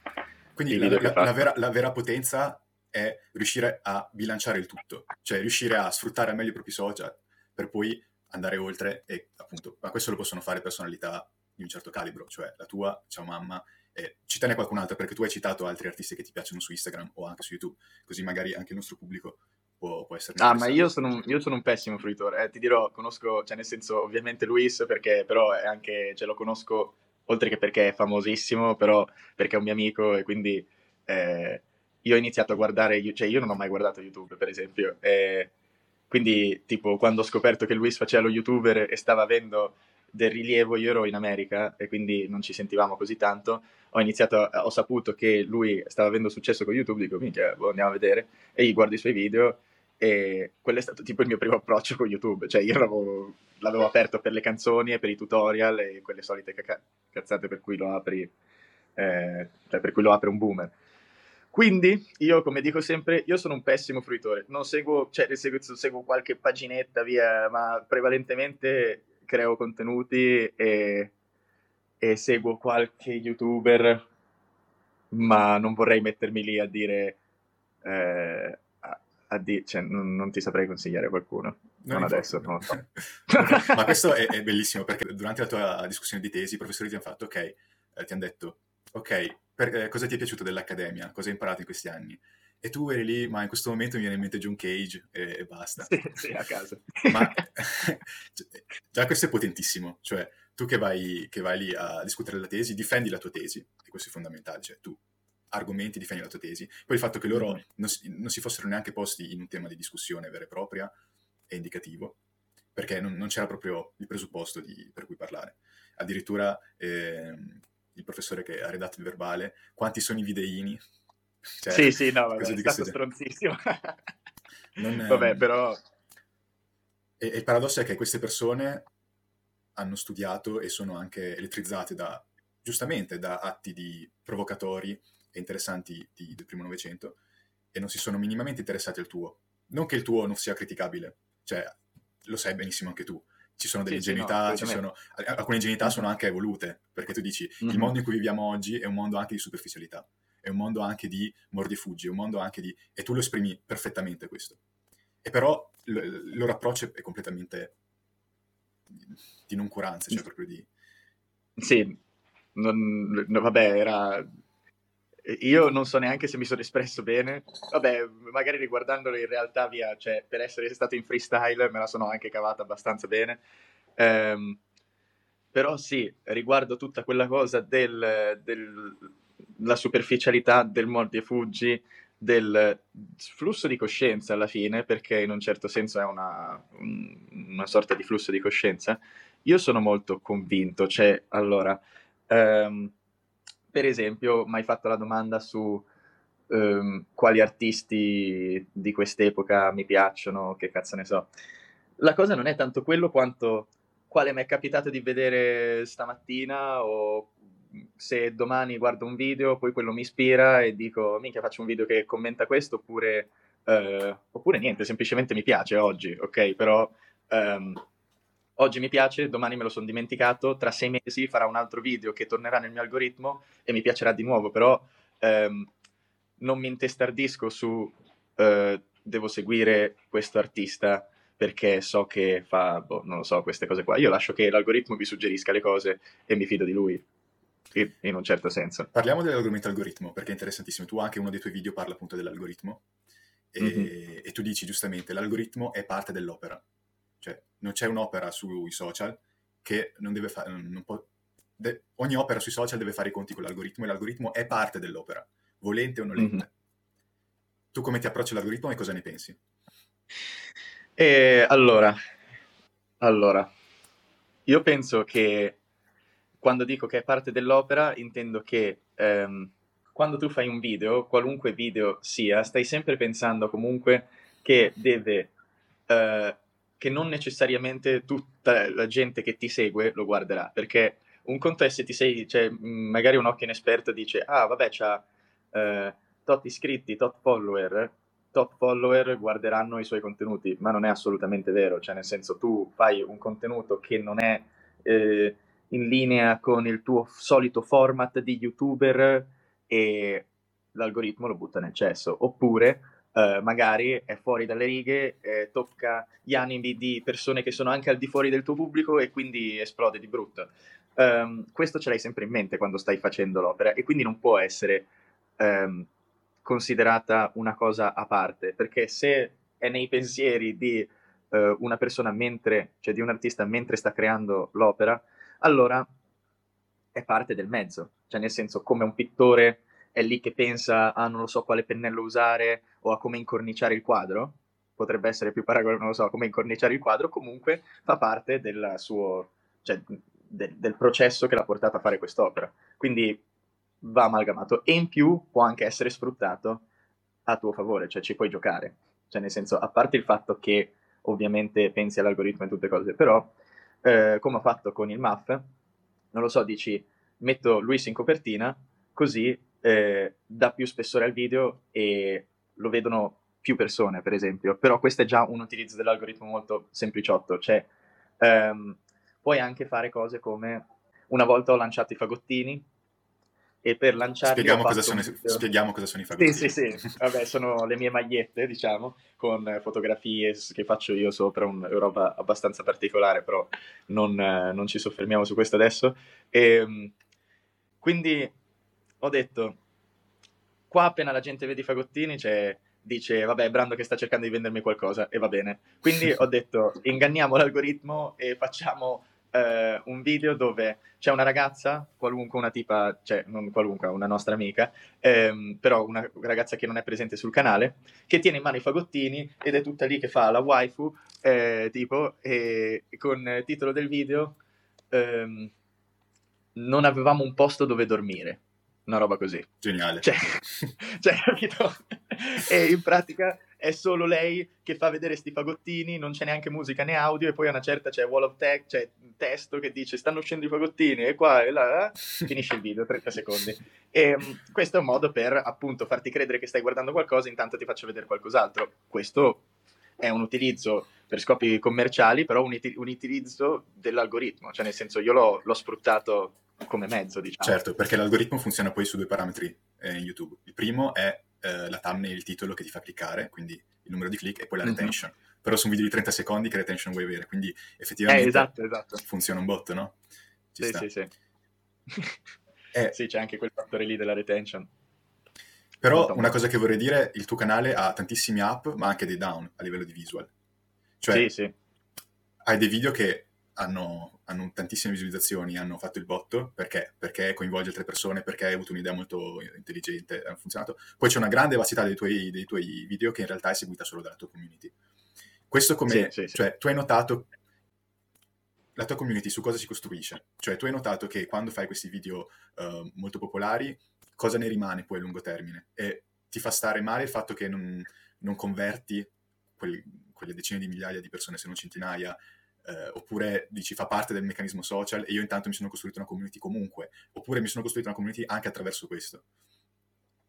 Quindi la, vera, la, vera, potenza è riuscire a bilanciare il tutto, cioè riuscire a sfruttare al meglio i propri social per poi andare oltre e appunto, ma questo lo possono fare personalità di un certo calibro, cioè la tua, ciao mamma, e citane qualcun altro perché tu hai citato altri artisti che ti piacciono su Instagram o anche su YouTube, così magari anche il nostro pubblico può, può essere... Ah, ma io sono, un, io sono un pessimo fruitore, eh, ti dirò, conosco, cioè nel senso ovviamente Luis perché però è anche, ce lo conosco oltre che perché è famosissimo, però perché è un mio amico e quindi eh, io ho iniziato a guardare, cioè io non ho mai guardato YouTube per esempio, e quindi tipo quando ho scoperto che Luis faceva lo youtuber e stava avendo del rilievo, io ero in America e quindi non ci sentivamo così tanto, ho iniziato, ho saputo che lui stava avendo successo con YouTube, dico minchia, boh, andiamo a vedere, e gli guardo i suoi video e quello è stato tipo il mio primo approccio con YouTube, cioè io l'avevo, l'avevo aperto per le canzoni e per i tutorial e quelle solite cazzate per cui lo apri, eh, cioè per cui lo apre un boomer. Quindi io, come dico sempre, io sono un pessimo fruitore, non seguo, cioè seguo, seguo qualche paginetta via, ma prevalentemente creo contenuti e, e seguo qualche youtuber, ma non vorrei mettermi lì a dire... Eh, a di- cioè, non, non, ti saprei consigliare qualcuno. Non, non adesso, non lo so. Ma questo è, è, bellissimo perché durante la tua discussione di tesi i professori ti hanno fatto, ok, eh, ti hanno detto, ok, per, eh, cosa ti è piaciuto dell'accademia? Cosa hai imparato in questi anni? E tu eri lì, ma in questo momento mi viene in mente John Cage e, e basta. Sì, sì, a caso. ma già questo è potentissimo, cioè tu che vai, che vai lì a discutere la tesi, difendi la tua tesi, e questo è fondamentale, cioè tu argomenti, difendi la tua tesi. Poi il fatto che loro non si, non si fossero neanche posti in un tema di discussione vera e propria è indicativo. perché non, non c'era proprio il presupposto di, per cui parlare. Addirittura eh, il professore che ha redatto il verbale, quanti sono i videini? Cioè, sì, sì, no, vabbè, è stato stronzissimo. non, vabbè, però... E, e il paradosso è che queste persone hanno studiato e sono anche elettrizzate da, giustamente, da atti di provocatori e interessanti di, del primo Novecento e non si sono minimamente interessati al tuo. Non che il tuo non sia criticabile, cioè lo sai benissimo anche tu. Ci sono delle sì, ingenuità, sì, no, sono, alcune ingenuità sono anche evolute, perché tu dici mm-hmm. il mondo in cui viviamo oggi è un mondo anche di superficialità, è un mondo anche di mordi e fuggi, è un mondo anche di... e tu lo esprimi perfettamente questo. E però l- il loro approccio è completamente di noncuranza, cioè proprio di... Sì, non, no, vabbè, era io non so neanche se mi sono espresso bene. Vabbè, magari riguardandolo in realtà via, cioè, per essere stato in freestyle me la sono anche cavata abbastanza bene. Um, però sì, riguardo tutta quella cosa della del, superficialità del mordi e fuggi, del flusso di coscienza alla fine, perché in un certo senso è una, una sorta di flusso di coscienza, io sono molto convinto. Cioè, allora... Um, per esempio, mi hai fatto la domanda su um, quali artisti di quest'epoca mi piacciono, che cazzo ne so. La cosa non è tanto quello quanto quale mi è capitato di vedere stamattina o se domani guardo un video, poi quello mi ispira e dico, minchia, faccio un video che commenta questo, oppure, uh, oppure niente, semplicemente mi piace oggi, ok? Però um, oggi mi piace, domani me lo sono dimenticato, tra sei mesi farà un altro video che tornerà nel mio algoritmo e mi piacerà di nuovo, però ehm, non mi intestardisco su eh, devo seguire questo artista perché so che fa, boh, non lo so, queste cose qua. Io lascio che l'algoritmo mi suggerisca le cose e mi fido di lui, in un certo senso. Parliamo dell'argomento algoritmo, perché è interessantissimo. Tu anche uno dei tuoi video parla appunto dell'algoritmo e, mm-hmm. e tu dici giustamente l'algoritmo è parte dell'opera cioè, non c'è un'opera sui social che non deve fare... De- ogni opera sui social deve fare i conti con l'algoritmo e l'algoritmo è parte dell'opera, volente o nolente. Mm-hmm. Tu come ti approcci all'algoritmo e cosa ne pensi? E allora, allora, io penso che quando dico che è parte dell'opera, intendo che ehm, quando tu fai un video, qualunque video sia, stai sempre pensando comunque che deve eh, che non necessariamente tutta la gente che ti segue lo guarderà, perché un conto è se ti sei, cioè, magari un occhio inesperto dice, ah vabbè c'ha eh, tot iscritti, tot follower, tot follower guarderanno i suoi contenuti, ma non è assolutamente vero, cioè nel senso tu fai un contenuto che non è eh, in linea con il tuo solito format di youtuber e l'algoritmo lo butta nel cesso, oppure Uh, magari è fuori dalle righe, eh, tocca gli animi di persone che sono anche al di fuori del tuo pubblico e quindi esplode di brutto. Um, questo ce l'hai sempre in mente quando stai facendo l'opera e quindi non può essere um, considerata una cosa a parte, perché se è nei pensieri di uh, una persona mentre, cioè di un artista mentre sta creando l'opera, allora è parte del mezzo, cioè nel senso come un pittore è lì che pensa a non lo so quale pennello usare o a come incorniciare il quadro, potrebbe essere più paragonato, non lo so, come incorniciare il quadro, comunque fa parte del suo, cioè, de, del processo che l'ha portato a fare quest'opera. Quindi va amalgamato e in più può anche essere sfruttato a tuo favore, cioè ci puoi giocare. Cioè nel senso, a parte il fatto che ovviamente pensi all'algoritmo e tutte cose, però eh, come ho fatto con il MAF, non lo so, dici metto Luis in copertina, così eh, dà più spessore al video e lo vedono più persone, per esempio. Però questo è già un utilizzo dell'algoritmo molto sempliciotto. Cioè, ehm, puoi anche fare cose come una volta ho lanciato i fagottini e per lanciarli spieghiamo, cosa sono, spieghiamo cosa sono i fagottini. Sì, sì, sì. Vabbè, sono le mie magliette, diciamo, con fotografie che faccio io sopra, una roba abbastanza particolare, però non, non ci soffermiamo su questo adesso. E, ehm, quindi ho detto, qua appena la gente vede i fagottini, cioè, dice, vabbè, Brando che sta cercando di vendermi qualcosa, e va bene. Quindi ho detto, inganniamo l'algoritmo e facciamo eh, un video dove c'è una ragazza, qualunque, una tipa, cioè non qualunque, una nostra amica, ehm, però una ragazza che non è presente sul canale, che tiene in mano i fagottini ed è tutta lì che fa la waifu, eh, tipo, e con il titolo del video ehm, non avevamo un posto dove dormire una roba così. Geniale. Cioè, cioè, capito? e in pratica è solo lei che fa vedere sti fagottini, non c'è neanche musica né audio, e poi a una certa c'è wall of text, c'è testo che dice stanno uscendo i fagottini, e qua e là, eh? finisce il video, 30 secondi. E um, questo è un modo per appunto farti credere che stai guardando qualcosa, intanto ti faccio vedere qualcos'altro. Questo è un utilizzo per scopi commerciali, però un, it- un utilizzo dell'algoritmo, cioè nel senso io l'ho, l'ho sfruttato come mezzo, diciamo. Certo, perché l'algoritmo funziona poi su due parametri eh, in YouTube. Il primo è eh, la thumbnail, il titolo che ti fa cliccare, quindi il numero di click, e poi la mhm. retention. Mm-hmm. Però su un video di 30 secondi che retention vuoi avere, quindi effettivamente eh, esatto, esatto. funziona un botto, no? Ci sì, sta. sì, sì. eh, sì, c'è anche quel fattore lì della retention. Però una cosa che vorrei dire, il tuo canale ha tantissimi up, ma anche dei down a livello di visual. Cioè, sì, sì. hai dei video che hanno, hanno, tantissime visualizzazioni, hanno fatto il botto, perché? Perché coinvolge altre persone, perché hai avuto un'idea molto intelligente, ha funzionato. Poi c'è una grande vastità dei tuoi, dei tuoi, video che in realtà è seguita solo dalla tua community. Questo come, sì, sì, cioè, sì. tu hai notato la tua community su cosa si costruisce? Cioè, tu hai notato che quando fai questi video uh, molto popolari, cosa ne rimane poi a lungo termine? E ti fa stare male il fatto che non, non converti quel, quelle decine di migliaia di persone, se non centinaia, eh, oppure dici fa parte del meccanismo social e io intanto mi sono costruito una community comunque, oppure mi sono costruito una community anche attraverso questo.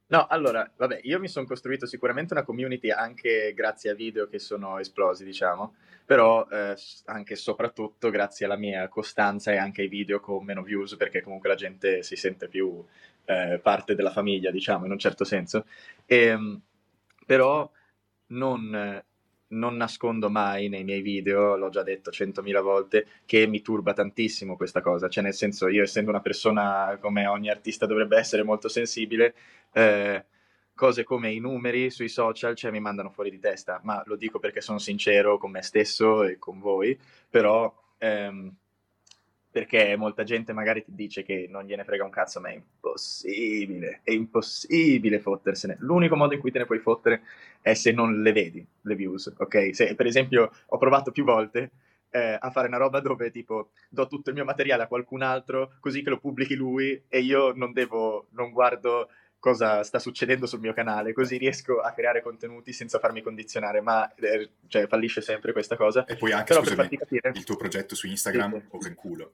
No, allora, vabbè, io mi sono costruito sicuramente una community anche grazie a video che sono esplosi, diciamo, però eh, anche e soprattutto grazie alla mia costanza e anche ai video con meno views, perché comunque la gente si sente più eh, parte della famiglia, diciamo, in un certo senso. E, ehm, però non non nascondo mai nei miei video, l'ho già detto centomila volte, che mi turba tantissimo questa cosa. Cioè, nel senso, io essendo una persona come ogni artista dovrebbe essere molto sensibile, eh, cose come i numeri sui social cioè, mi mandano fuori di testa. Ma lo dico perché sono sincero con me stesso e con voi, però. Ehm, perché molta gente magari ti dice che non gliene frega un cazzo, ma è impossibile, è impossibile fottersene. L'unico modo in cui te ne puoi fottere è se non le vedi, le views, ok? Se per esempio ho provato più volte eh, a fare una roba dove tipo do tutto il mio materiale a qualcun altro così che lo pubblichi lui e io non devo, non guardo cosa sta succedendo sul mio canale, così riesco a creare contenuti senza farmi condizionare, ma eh, cioè, fallisce sempre questa cosa. E poi anche, Però scusami, capire... il tuo progetto su Instagram, sì. Open Culo.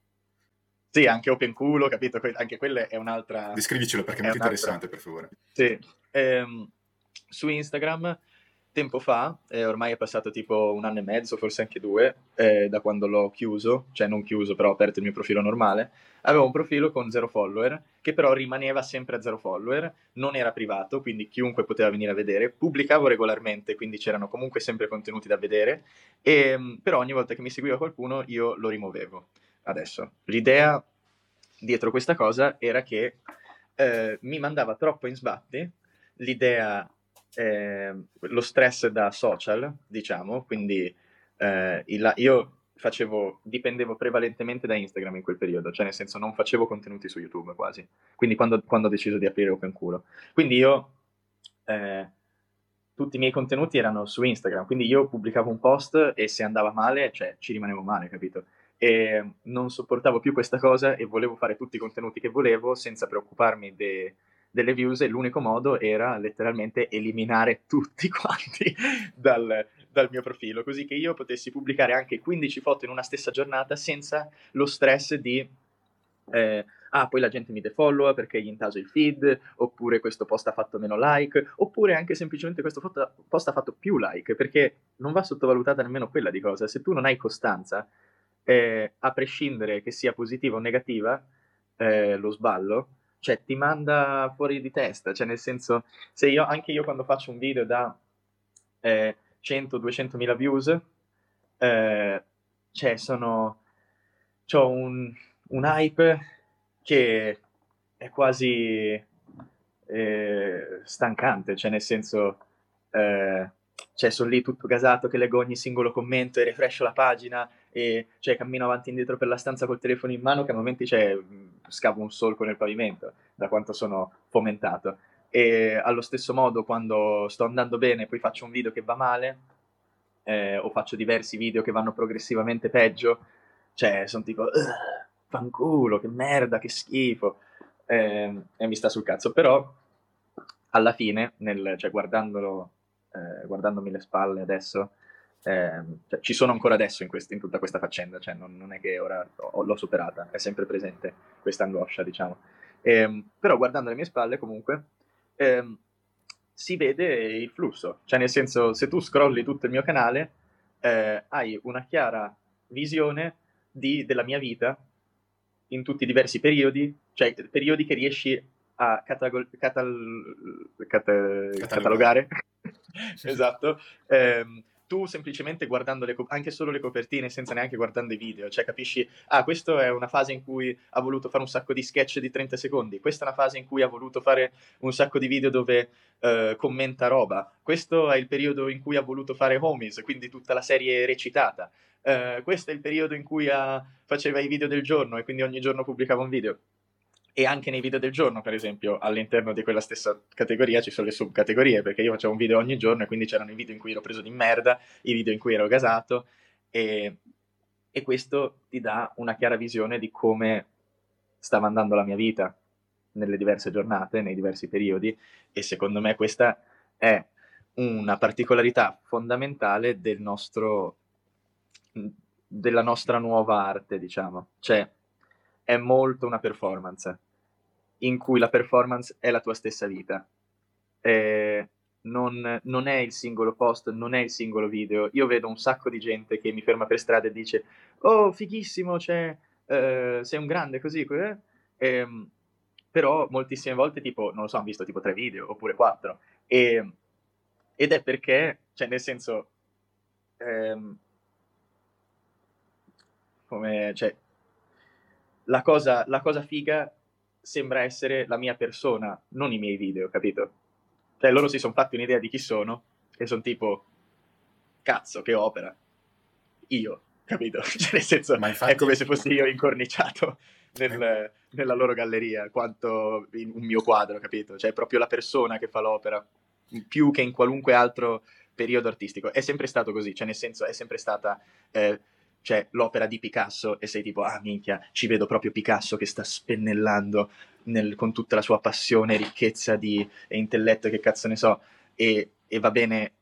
Sì, anche Open Culo, capito? anche quella è un'altra... Descrivicelo perché è, molto interessante, per favore. Sì. Ehm, su Instagram tempo fa, eh, ormai è passato tipo un anno e mezzo, forse anche due, eh, da quando l'ho chiuso, cioè non chiuso, però ho aperto il mio profilo normale, avevo un profilo con zero follower, che però rimaneva sempre a zero follower, non era privato, quindi chiunque poteva venire a vedere, pubblicavo regolarmente, quindi c'erano comunque sempre contenuti da vedere, e, ehm, però ogni volta che mi seguiva qualcuno io lo rimuovevo. Adesso, l'idea dietro questa cosa era che eh, mi mandava troppo in sbatti l'idea eh, lo stress da social, diciamo, quindi eh, il, io facevo, dipendevo prevalentemente da Instagram in quel periodo, cioè nel senso non facevo contenuti su YouTube quasi, quindi quando, quando ho deciso di aprire Open Culo. Quindi io, eh, tutti i miei contenuti erano su Instagram, quindi io pubblicavo un post e se andava male, cioè ci rimanevo male, capito? E non sopportavo più questa cosa e volevo fare tutti i contenuti che volevo senza preoccuparmi de, delle views e l'unico modo era letteralmente eliminare tutti quanti dal, dal mio profilo, così che io potessi pubblicare anche 15 foto in una stessa giornata senza lo stress di eh, ah, poi la gente mi defollowa perché gli intaso il feed, oppure questo post ha fatto meno like, oppure anche semplicemente questo post ha fatto più like, perché non va sottovalutata nemmeno quella di cosa. Se tu non hai costanza, eh, a prescindere che sia positiva o negativa, eh, lo sballo, cioè ti manda fuori di testa, cioè nel senso, se io, anche io quando faccio un video da eh, 100-200 mila views, eh, cioè sono, ho un, un hype che è quasi eh, stancante, cioè nel senso, eh, cioè sono lì tutto gasato che leggo ogni singolo commento e refrescio la pagina e cioè, cammino avanti e indietro per la stanza col telefono in mano che a momenti cioè, scavo un solco nel pavimento da quanto sono fomentato. E allo stesso modo quando sto andando bene poi faccio un video che va male eh, o faccio diversi video che vanno progressivamente peggio, cioè sono tipo fanculo, che merda, che schifo eh, e mi sta sul cazzo, però alla fine, nel, cioè, guardandolo, eh, guardandomi le spalle adesso, eh, cioè, ci sono ancora adesso in, quest- in tutta questa faccenda, cioè, non, non, è che ora ho, l'ho superata, è sempre presente questa angoscia, diciamo. Eh, però guardando le mie spalle, comunque, eh, si vede il flusso, cioè nel senso, se tu scrolli tutto il mio canale, eh, hai una chiara visione di, della mia vita in tutti i diversi periodi, cioè periodi che riesci a catalog- catal- cat- catalogare. esatto. Eh, tu semplicemente guardando le anche solo le copertine senza neanche guardando i video, cioè capisci, ah, questa è una fase in cui ha voluto fare un sacco di sketch di 30 secondi, questa è una fase in cui ha voluto fare un sacco di video dove uh, commenta roba, questo è il periodo in cui ha voluto fare Homies, quindi tutta la serie recitata, uh, questo è il periodo in cui ha, faceva i video del giorno e quindi ogni giorno pubblicava un video e anche nei video del giorno, per esempio, all'interno di quella stessa categoria ci sono le subcategorie, perché io facevo un video ogni giorno e quindi c'erano i video in cui ero preso di merda, i video in cui ero gasato e, e questo ti dà una chiara visione di come stava andando la mia vita nelle diverse giornate, nei diversi periodi e secondo me questa è una particolarità fondamentale del nostro, della nostra nuova arte, diciamo. Cioè, è molto una performance, in cui la performance è la tua stessa vita. Eh, non, non, è il singolo post, non è il singolo video. Io vedo un sacco di gente che mi ferma per strada e dice: Oh, fighissimo, cioè, eh, sei un grande così. Eh? Eh, però moltissime volte, tipo, non lo so, ho visto tipo tre video oppure quattro. E, ed è perché, cioè, nel senso, ehm, come, cioè, la cosa, la cosa figa sembra essere la mia persona, non i miei video, capito? Cioè loro si sono fatti un'idea di chi sono e sono tipo, cazzo, che opera. Io, capito? Cioè nel senso, infatti... è come se fossi io incorniciato nel, nella loro galleria, quanto in un mio quadro, capito? Cioè è proprio la persona che fa l'opera, più che in qualunque altro periodo artistico. È sempre stato così, cioè nel senso, è sempre stata... Eh, cioè l'opera di Picasso e sei tipo, ah minchia, ci vedo proprio Picasso che sta spennellando nel, con tutta la sua passione, ricchezza di, e intelletto, che cazzo ne so, e, e va bene,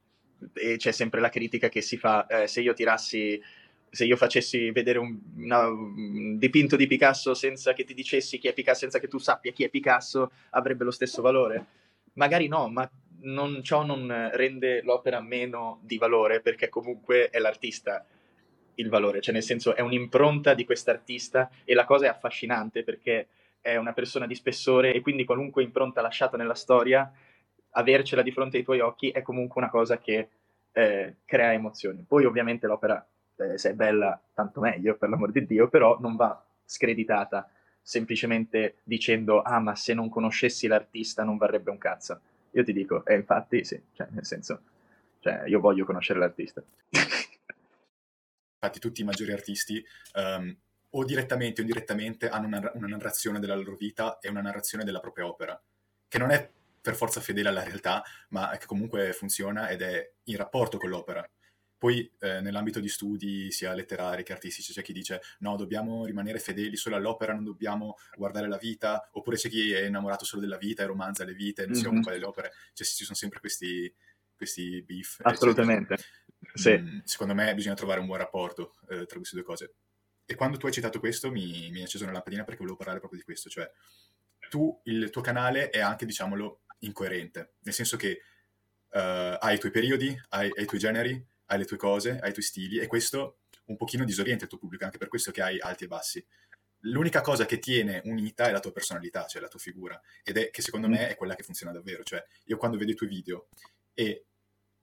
e c'è sempre la critica che si fa, eh, se io tirassi, se io facessi vedere un, una, un, dipinto di Picasso senza che ti dicessi chi è Picasso, senza che tu sappia chi è Picasso, avrebbe lo stesso valore? Magari no, ma non, ciò non rende l'opera meno di valore perché comunque è l'artista il valore, cioè nel senso è un'impronta di quest'artista e la cosa è affascinante perché è una persona di spessore e quindi qualunque impronta lasciata nella storia, avercela di fronte ai tuoi occhi è comunque una cosa che eh, crea emozioni. Poi ovviamente l'opera, eh, se è bella, tanto meglio, per l'amor di Dio, però non va screditata semplicemente dicendo ah ma se non conoscessi l'artista non varrebbe un cazzo. Io ti dico, e eh, infatti sì, cioè nel senso, cioè, io voglio conoscere l'artista. infatti tutti i maggiori artisti um, o direttamente o indirettamente hanno una, una, narrazione della loro vita e una narrazione della propria opera, che non è per forza fedele alla realtà, ma che comunque funziona ed è in rapporto con l'opera. Poi eh, nell'ambito di studi sia letterari che artistici c'è chi dice no, dobbiamo rimanere fedeli solo all'opera, non dobbiamo guardare la vita, oppure c'è chi è innamorato solo della vita e romanza le vite, non mm-hmm. si occupa delle opere, cioè ci sono sempre questi, questi beef. Assolutamente. Eccetera. Sì. Mm, secondo me bisogna trovare un buon rapporto eh, tra queste due cose. E quando tu hai citato questo mi, mi è acceso una lampadina perché volevo parlare proprio di questo, cioè tu, il tuo canale è anche, diciamolo, incoerente, nel senso che uh, hai i tuoi periodi, hai, hai, i tuoi generi, hai le tue cose, hai i tuoi stili e questo un pochino disorienta il tuo pubblico, anche per questo che hai alti e bassi. L'unica cosa che tiene unita è la tua personalità, cioè la tua figura, ed è che secondo mm. me è quella che funziona davvero. Cioè, io quando vedo i tuoi video e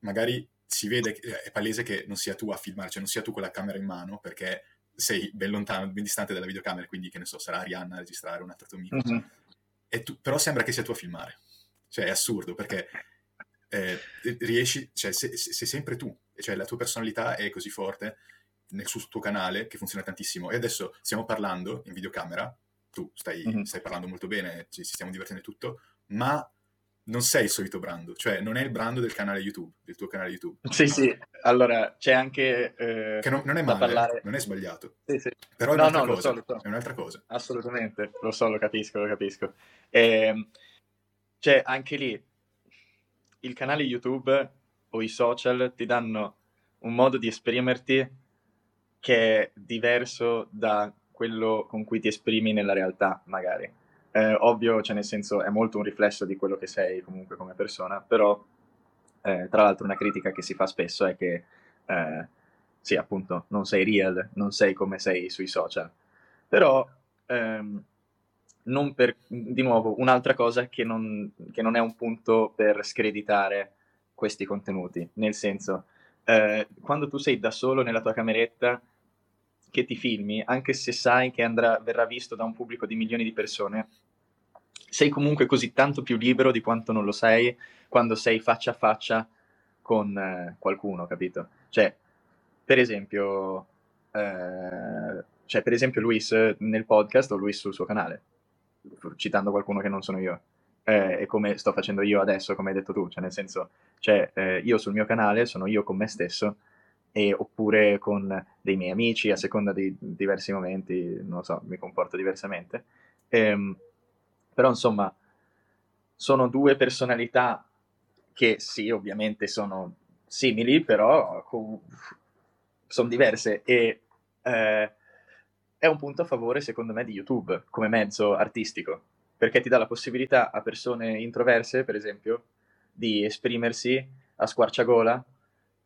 magari si vede, che è palese che non sia tu a filmare, cioè non sia tu con la camera in mano, perché sei ben lontano, ben distante dalla videocamera, quindi che ne so, sarà Arianna a registrare un altro tuo amico. Mm-hmm. Tu, però sembra che sia tu a filmare. Cioè è assurdo, perché eh, riesci, cioè sei, sei sempre tu, cioè la tua personalità è così forte nel suo tuo canale che funziona tantissimo. E adesso stiamo parlando in videocamera, tu stai, mm-hmm. stai parlando molto bene, ci, ci stiamo divertendo tutto, ma non sei il solito brando, cioè non è il brando del canale YouTube, del tuo canale YouTube. Sì, sì, allora c'è anche... Eh, che non, non, è male, parlare... non è sbagliato. Sì, sì. Però è, no, no, cosa, lo so, lo so. è un'altra cosa. Assolutamente, lo so, lo capisco, lo capisco. E, ehm, cioè, anche lì, il canale YouTube o i social ti danno un modo di esprimerti che è diverso da quello con cui ti esprimi nella realtà, magari eh, ovvio, cioè nel senso è molto un riflesso di quello che sei comunque come persona, però eh, tra l'altro una critica che si fa spesso è che eh, sì, appunto, non sei real, non sei come sei sui social. Però, ehm, non per, di nuovo, un'altra cosa che non, che non, è un punto per screditare questi contenuti, nel senso, eh, quando tu sei da solo nella tua cameretta, che ti filmi, anche se sai che andrà, verrà visto da un pubblico di milioni di persone, sei comunque così tanto più libero di quanto non lo sei quando sei faccia a faccia con eh, qualcuno, capito? Cioè, per esempio, eh, cioè, per esempio Luis nel podcast o Luis sul suo canale, citando qualcuno che non sono io, eh, e come sto facendo io adesso, come hai detto tu, cioè nel senso, cioè, eh, io sul mio canale sono io con me stesso, e, oppure con dei miei amici, a seconda di diversi momenti, non so, mi comporto diversamente. Ehm, però insomma, sono due personalità che sì, ovviamente sono simili, però sono diverse e eh, è un punto a favore secondo me di YouTube come mezzo artistico, perché ti dà la possibilità a persone introverse, per esempio, di esprimersi a squarciagola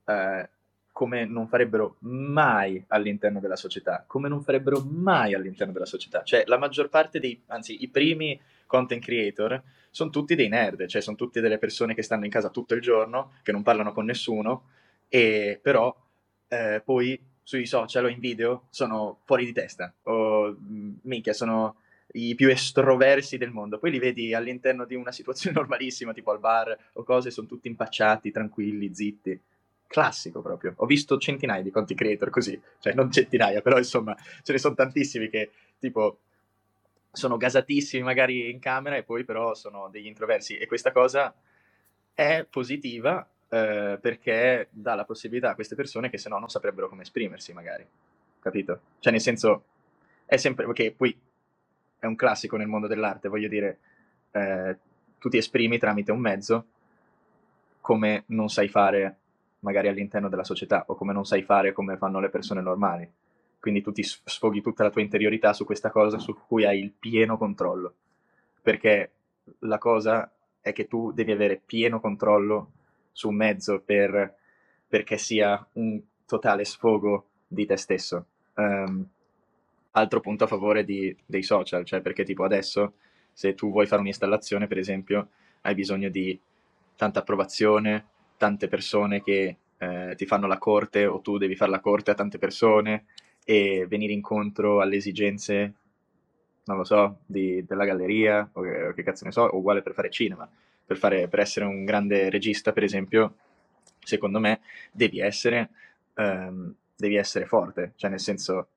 eh, come non farebbero mai all'interno della società, come non farebbero mai all'interno della società. Cioè, la maggior parte dei, anzi, i primi content creator sono tutti dei nerd, cioè sono tutte delle persone che stanno in casa tutto il giorno, che non parlano con nessuno, e però eh, poi sui social o in video sono fuori di testa, o mm, minchia, sono i più estroversi del mondo. Poi li vedi all'interno di una situazione normalissima, tipo al bar o cose, sono tutti impacciati, tranquilli, zitti. Classico proprio. Ho visto centinaia di content creator così, cioè non centinaia, però insomma ce ne sono tantissimi che tipo sono gasatissimi magari in camera e poi però sono degli introversi. E questa cosa è positiva eh, perché dà la possibilità a queste persone che se no non saprebbero come esprimersi magari, capito? Cioè nel senso è sempre, perché poi è un classico nel mondo dell'arte, voglio dire, eh, tu ti esprimi tramite un mezzo come non sai fare magari all'interno della società o come non sai fare come fanno le persone normali quindi tu ti sfoghi tutta la tua interiorità su questa cosa su cui hai il pieno controllo, perché la cosa è che tu devi avere pieno controllo su un mezzo per, perché sia un totale sfogo di te stesso. Um, altro punto a favore di, dei social, cioè perché tipo adesso se tu vuoi fare un'installazione, per esempio, hai bisogno di tanta approvazione, tante persone che eh, ti fanno la corte o tu devi fare la corte a tante persone e venire incontro alle esigenze, non lo so, di, della galleria, o che, o che, cazzo ne so, uguale per fare cinema. Per, fare, per essere un grande regista, per esempio, secondo me, devi essere, um, devi essere forte, cioè nel senso,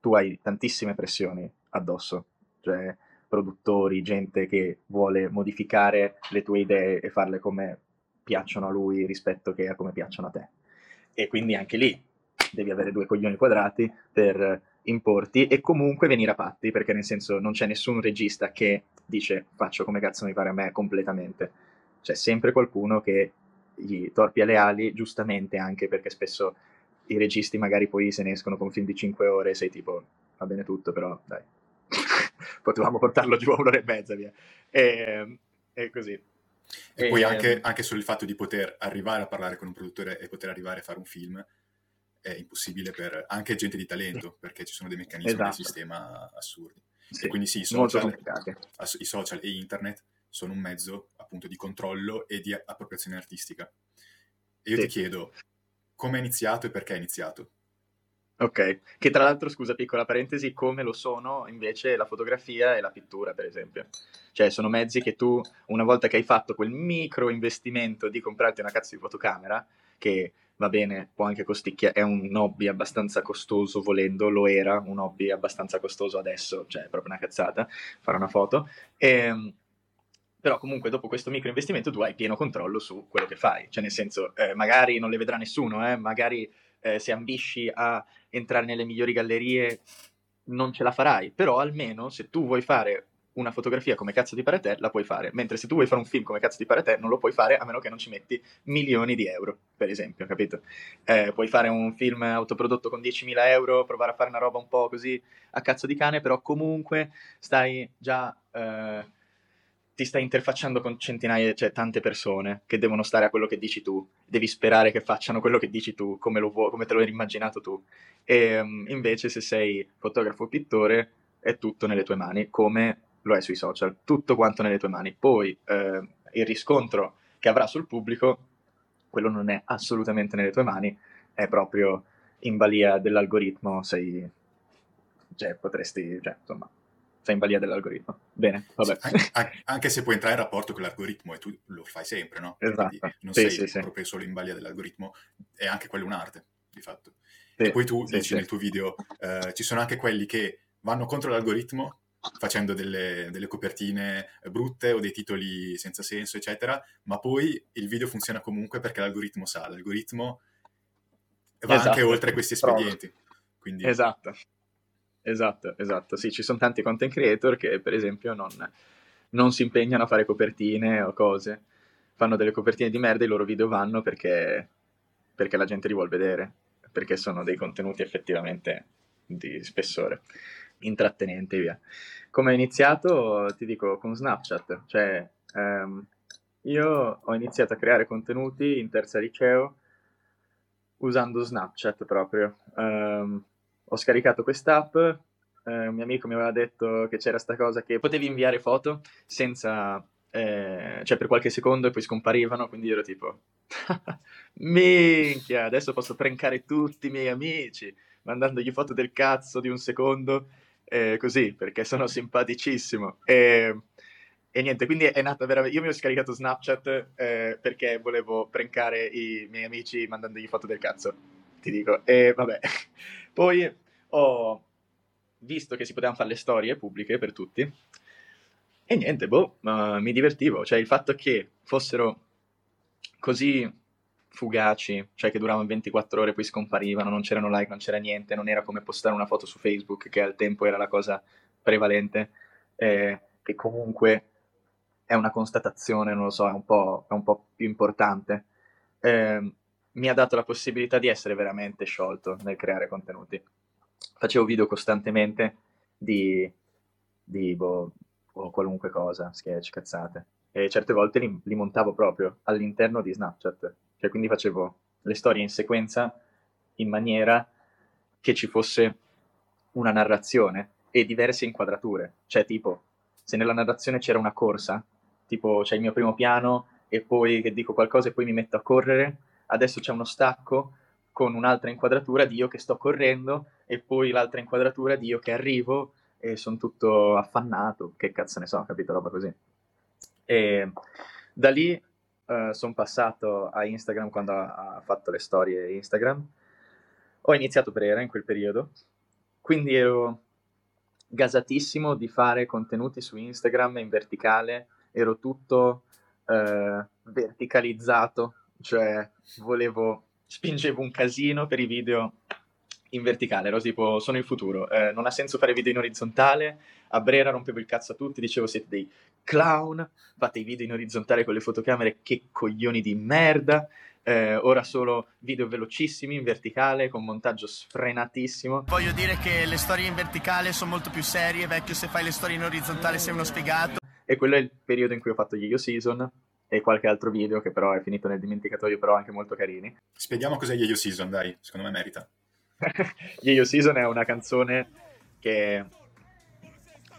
tu hai tantissime pressioni addosso, cioè produttori, gente che vuole modificare le tue idee e farle come piacciono a lui rispetto che a come piacciono a te. E quindi anche lì devi avere due coglioni quadrati per importi e comunque venire a patti, perché nel senso non c'è nessun regista che dice faccio come cazzo mi pare a me completamente. C'è sempre qualcuno che gli torpia le ali, giustamente anche perché spesso i registi magari poi se ne escono con film di 5 ore e sei tipo va bene tutto, però dai, potevamo portarlo giù a un'ora e mezza via. E, e così. E, e poi anche, anche solo il fatto di poter arrivare a parlare con un produttore e poter arrivare a fare un film è impossibile per anche gente di talento, perché ci sono dei meccanismi esatto. del sistema assurdi. Sì, e quindi sì, i social, i social e internet sono un mezzo appunto di controllo e di appropriazione artistica. E io sì. ti chiedo, come è iniziato e perché è iniziato? Ok, che tra l'altro, scusa, piccola parentesi, come lo sono invece la fotografia e la pittura, per esempio. Cioè, sono mezzi che tu, una volta che hai fatto quel micro investimento di comprarti una cazzo di fotocamera, che va bene, può anche costicchiare, è un hobby abbastanza costoso volendo, lo era, un hobby abbastanza costoso adesso, cioè è proprio una cazzata fare una foto. E, ehm, però comunque dopo questo micro investimento tu hai pieno controllo su quello che fai, cioè nel senso eh, magari non le vedrà nessuno, eh, magari eh, se ambisci a entrare nelle migliori gallerie non ce la farai, però almeno se tu vuoi fare una fotografia come cazzo di pare te, la puoi fare. Mentre se tu vuoi fare un film come cazzo di pare te, non lo puoi fare a meno che non ci metti milioni di euro, per esempio, capito? Eh, puoi fare un film autoprodotto con 10.000 euro, provare a fare una roba un po' così a cazzo di cane, però comunque stai già... Eh, ti stai interfacciando con centinaia, cioè tante persone che devono stare a quello che dici tu, devi sperare che facciano quello che dici tu, come, vuoi, come te lo hai immaginato tu. E um, invece se sei fotografo o pittore è tutto nelle tue mani, come lo è sui social, tutto quanto nelle tue mani. Poi eh, il riscontro che avrà sul pubblico, quello non è assolutamente nelle tue mani, è proprio in balia dell'algoritmo, sei... cioè potresti, cioè insomma, sei in balia dell'algoritmo. Bene, vabbè. Anche, anche, se puoi entrare in rapporto con l'algoritmo e tu lo fai sempre, no? Esatto. Quindi non sì, sei sì, proprio solo in balia dell'algoritmo, è anche quello un'arte, di fatto. e poi tu dici nel tuo video, eh, ci sono anche quelli che vanno contro l'algoritmo facendo delle, delle, copertine brutte o dei titoli senza senso, eccetera, ma poi il video funziona comunque perché l'algoritmo sa, l'algoritmo va esatto. anche oltre questi espedienti. Quindi... Esatto, esatto, esatto. Sì, ci sono tanti content creator che per esempio non, non si impegnano a fare copertine o cose, fanno delle copertine di merda e i loro video vanno perché, perché la gente li vuole vedere, perché sono dei contenuti effettivamente di spessore intrattenente via. Come ho iniziato, ti dico, con Snapchat, cioè ehm, io ho iniziato a creare contenuti in terza liceo usando Snapchat proprio. Um, ho scaricato quest'app, eh, un mio amico mi aveva detto che c'era sta cosa che potevi inviare foto senza, eh, cioè per qualche secondo e poi scomparivano, quindi ero tipo, minchia, adesso posso prankare tutti i miei amici mandandogli foto del cazzo di un secondo eh, così, perché sono simpaticissimo. E, e, niente, quindi è nata veramente... Io mi ho scaricato Snapchat eh, perché volevo prankare i miei amici mandandogli foto del cazzo, ti dico. E vabbè, poi ho visto che si potevano fare le storie pubbliche per tutti. E niente, boh, uh, mi divertivo. Cioè, il fatto che fossero così fugaci, cioè che duravano 24 ore e poi scomparivano, non c'erano like, non c'era niente, non era come postare una foto su Facebook, che al tempo era la cosa prevalente, eh, che comunque è una constatazione, non lo so, è un po', è un po più importante. Eh, mi ha dato la possibilità di essere veramente sciolto nel creare contenuti. Facevo video costantemente di, di boh, o qualunque cosa, sketch, cazzate. E certe volte li, li montavo proprio all'interno di Snapchat cioè, quindi facevo le storie in sequenza in maniera che ci fosse una narrazione e diverse inquadrature. Cioè, tipo, se nella narrazione c'era una corsa, tipo c'è il mio primo piano e poi che dico qualcosa e poi mi metto a correre, adesso c'è uno stacco con un'altra inquadratura di io che sto correndo e poi l'altra inquadratura di io che arrivo e sono tutto affannato, che cazzo ne so, capito? Roba così. E da lì eh, sono passato a Instagram quando ha, fatto le storie Instagram. Ho iniziato Brera in quel periodo, quindi ero gasatissimo di fare contenuti su Instagram in verticale, ero tutto uh, verticalizzato, cioè volevo, spingevo un casino per i video in verticale, ero tipo, sono il futuro, eh, non ha senso fare video in orizzontale, a Brera rompevo il cazzo a tutti, dicevo siete dei clown, fate i video in orizzontale con le fotocamere, che coglioni di merda, eh, ora solo video velocissimi in verticale con montaggio sfrenatissimo. Voglio dire che le storie in verticale sono molto più serie, vecchio se fai le storie in orizzontale sei uno sfigato. E quello è il periodo in cui ho fatto gli Yo Season e qualche altro video che però è finito nel dimenticatoio, però anche molto carini. Spieghiamo cos'è Yo Season, dai, secondo me merita. Yo Season è una canzone che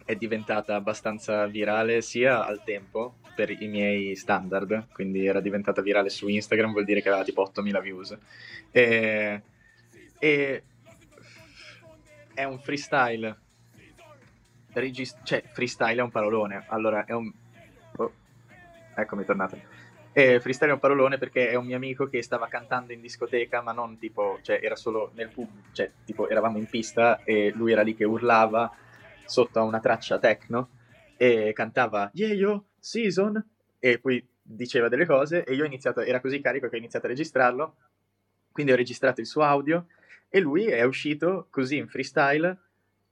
è diventata abbastanza virale sia al tempo per i miei standard, quindi era diventata virale su Instagram, vuol dire che aveva tipo 8000 views. E, e è un freestyle. Regist- cioè, freestyle è un parolone. Allora, è un... Oh, eccomi tornato. E freestyle è un parolone perché è un mio amico che stava cantando in discoteca, ma non tipo, cioè era solo nel pub, cioè tipo eravamo in pista e lui era lì che urlava sotto a una traccia techno e cantava Yeah yo, season e poi diceva delle cose e io ho iniziato, era così carico che ho iniziato a registrarlo, quindi ho registrato il suo audio e lui è uscito così in freestyle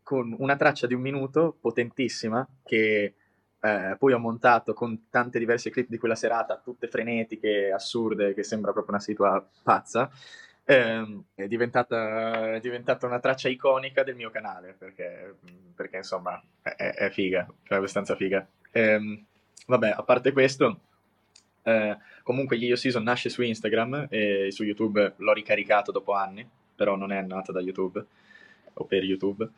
con una traccia di un minuto potentissima che eh, poi ho montato con tante diverse clip di quella serata, tutte frenetiche, assurde, che sembra proprio una situazione pazza. Eh, è, diventata, è, diventata, una traccia iconica del mio canale perché, perché insomma è, è, figa, è abbastanza figa. Eh, vabbè, a parte questo, eh, comunque Yo Season nasce su Instagram e su YouTube l'ho ricaricato dopo anni, però non è nato da YouTube o per YouTube.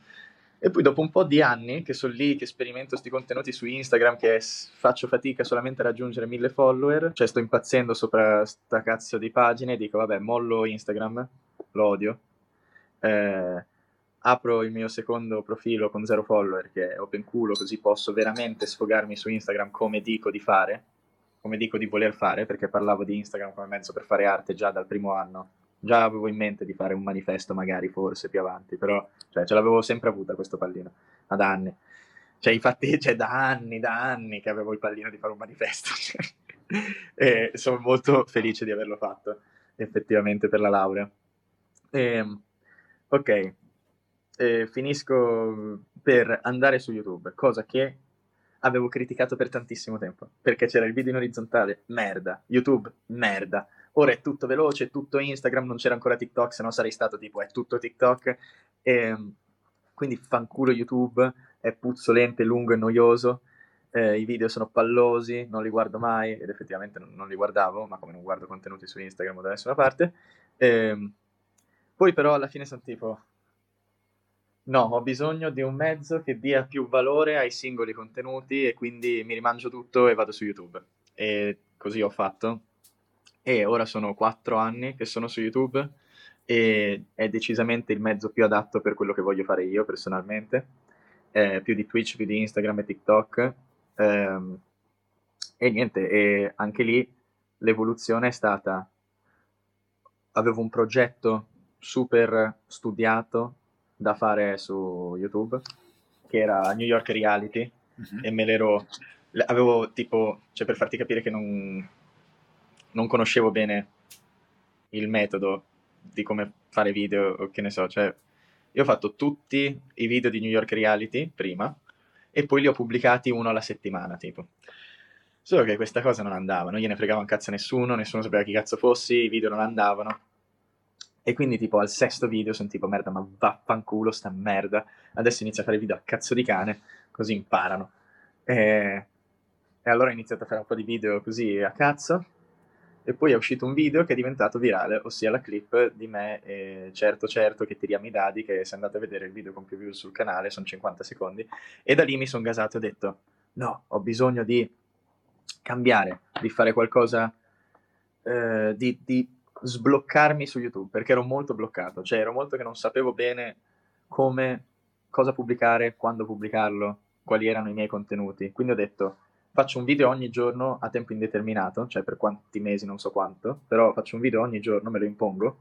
E poi dopo un po' di anni che sono lì, che sperimento questi contenuti su Instagram, che faccio fatica solamente a raggiungere mille follower, cioè sto impazzendo sopra sta cazzo di pagine e dico vabbè mollo Instagram, lo odio, eh, apro il mio secondo profilo con zero follower che è open culo così posso veramente sfogarmi su Instagram come dico di fare, come dico di voler fare, perché parlavo di Instagram come mezzo per fare arte già dal primo anno già avevo in mente di fare un manifesto magari forse più avanti, però cioè, ce l'avevo sempre avuta questo pallino, ma da anni. Cioè, infatti, cioè, da anni, da anni che avevo il pallino di fare un manifesto. E sono molto felice di averlo fatto, effettivamente, per la laurea. E, ehm, ok, e finisco per andare su YouTube, cosa che avevo criticato per tantissimo tempo, perché c'era il video in orizzontale, merda, YouTube, merda, ora è tutto veloce, è tutto Instagram, non c'era ancora TikTok, se no sarei stato tipo è tutto TikTok. E, ehm, quindi fanculo YouTube, è puzzolente, lungo e noioso. Eh, I video sono pallosi, non li guardo mai, ed effettivamente non, non, li guardavo, ma come non guardo contenuti su Instagram da nessuna parte. E, ehm, poi però alla fine sono tipo, no, ho bisogno di un mezzo che dia più valore ai singoli contenuti e quindi mi rimangio tutto e vado su YouTube. E così ho fatto e ora sono quattro anni che sono su YouTube e è decisamente il mezzo più adatto per quello che voglio fare io personalmente, eh, più di Twitch, più di Instagram e TikTok. Ehm, e niente, e anche lì l'evoluzione è stata, avevo un progetto super studiato da fare su YouTube, che era New York Reality, mm-hmm. e me l'ero, avevo tipo, cioè per farti capire che non, non conoscevo bene il metodo di come fare video o che ne so, cioè io ho fatto tutti i video di New York Reality prima e poi li ho pubblicati uno alla settimana, tipo. Solo che questa cosa non andava, non gliene fregava un cazzo a nessuno, nessuno sapeva chi cazzo fossi, i video non andavano. E quindi tipo al sesto video sono tipo merda, ma vaffanculo sta merda. Adesso inizio a fare video a cazzo di cane, così imparano. E, e allora ho iniziato a fare un po' di video così a cazzo e poi è uscito un video che è diventato virale, ossia la clip di me e certo certo che tiriamo i dadi, che se andate a vedere il video con più views sul canale, sono 50 secondi, e da lì mi sono gasato e ho detto no, ho bisogno di cambiare, di fare qualcosa, eh, di, di sbloccarmi su YouTube, perché ero molto bloccato, cioè ero molto che non sapevo bene come, cosa pubblicare, quando pubblicarlo, quali erano i miei contenuti, quindi ho detto faccio un video ogni giorno a tempo indeterminato, cioè per quanti mesi non so quanto, però faccio un video ogni giorno, me lo impongo,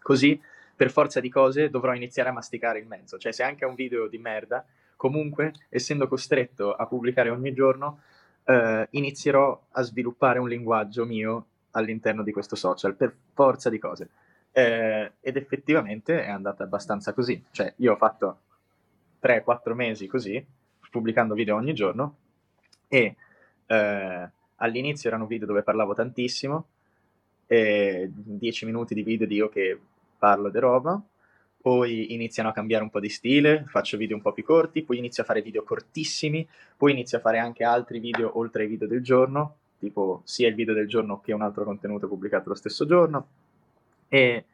così per forza di cose dovrò iniziare a masticare il mezzo, cioè se anche è un video di merda, comunque essendo costretto a pubblicare ogni giorno, eh, inizierò a sviluppare un linguaggio mio all'interno di questo social, per forza di cose. Eh, ed effettivamente è andata abbastanza così, cioè io ho fatto 3-4 mesi così, pubblicando video ogni giorno, e eh, all'inizio erano video dove parlavo tantissimo, e 10 minuti di video di io che parlo di roba, poi iniziano a cambiare un po' di stile, faccio video un po' più corti, poi inizio a fare video cortissimi, poi inizio a fare anche altri video oltre ai video del giorno, tipo sia il video del giorno che un altro contenuto pubblicato lo stesso giorno, e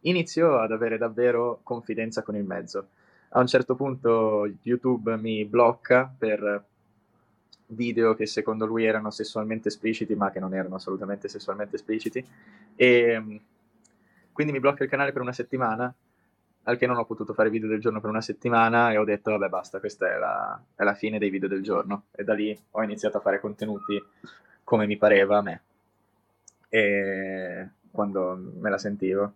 inizio ad avere davvero confidenza con il mezzo. A un certo punto YouTube mi blocca per video che secondo lui erano sessualmente espliciti, ma che non erano assolutamente sessualmente espliciti. E ehm, quindi mi blocca il canale per una settimana, al che non ho potuto fare video del giorno per una settimana e ho detto vabbè basta, questa è la, è la fine dei video del giorno. E da lì ho iniziato a fare contenuti come mi pareva a me. e quando me la sentivo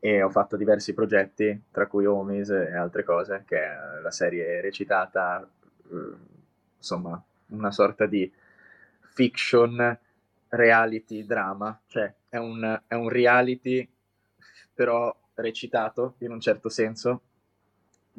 e ho fatto diversi progetti, tra cui Homies e altre cose, che è la serie recitata, eh, insomma, una sorta di fiction reality drama, cioè è un, è un reality però recitato in un certo senso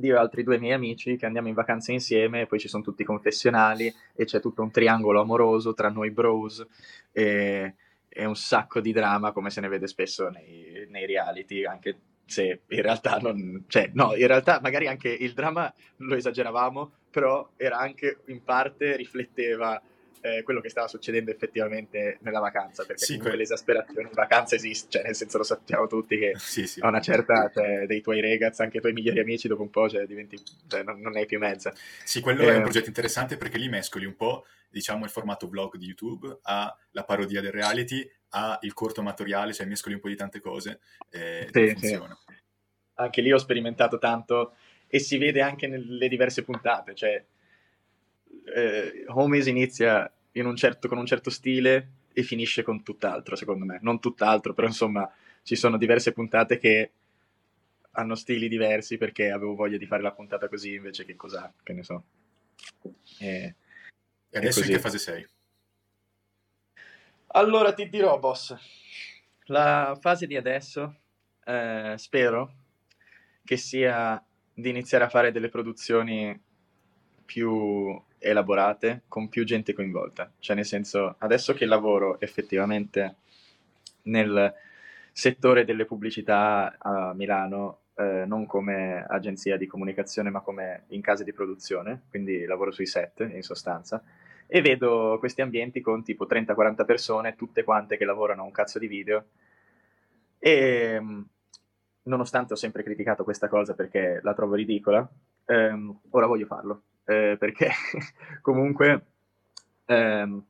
io e altri due miei amici che andiamo in vacanza insieme e poi ci sono tutti i confessionali e c'è tutto un triangolo amoroso tra noi bros e, e un sacco di drama come se ne vede spesso nei, nei reality, anche se in realtà non... cioè no, in realtà magari anche il drama lo esageravamo, però era anche in parte rifletteva eh, quello che stava succedendo effettivamente nella vacanza, perché sì, comunque que- l'esasperazione in vacanza esiste, cioè nel senso lo sappiamo tutti che sì, sì. a una certa, cioè, dei tuoi ragazzi, anche i tuoi migliori amici, dopo un po' cioè, diventi, cioè, non, non hai più mezza. Sì, quello eh, è un progetto interessante perché lì mescoli un po', diciamo, il formato vlog di YouTube a la parodia del reality, a il corto amatoriale, cioè mescoli un po' di tante cose e sì, funziona. Anche lì ho sperimentato tanto e si vede anche nelle diverse puntate, cioè eh, Homies inizia un certo, con un certo stile e finisce con tutt'altro, secondo me. Non tutt'altro, però insomma ci sono diverse puntate che hanno stili diversi perché avevo voglia di fare la puntata così invece che cos'ha, che ne so. E, e adesso in che fase sei? Allora ti dirò, boss, la fase di adesso eh, spero che sia di iniziare a fare delle produzioni più elaborate con più gente coinvolta. Cioè, nel senso, adesso che lavoro effettivamente nel settore delle pubblicità a Milano, eh, non come agenzia di comunicazione, ma come in case di produzione, quindi lavoro sui set in sostanza, e vedo questi ambienti con tipo 30-40 persone, tutte quante che lavorano a un cazzo di video. E nonostante ho sempre criticato questa cosa perché la trovo ridicola, ehm, ora voglio farlo eh, perché comunque ehm,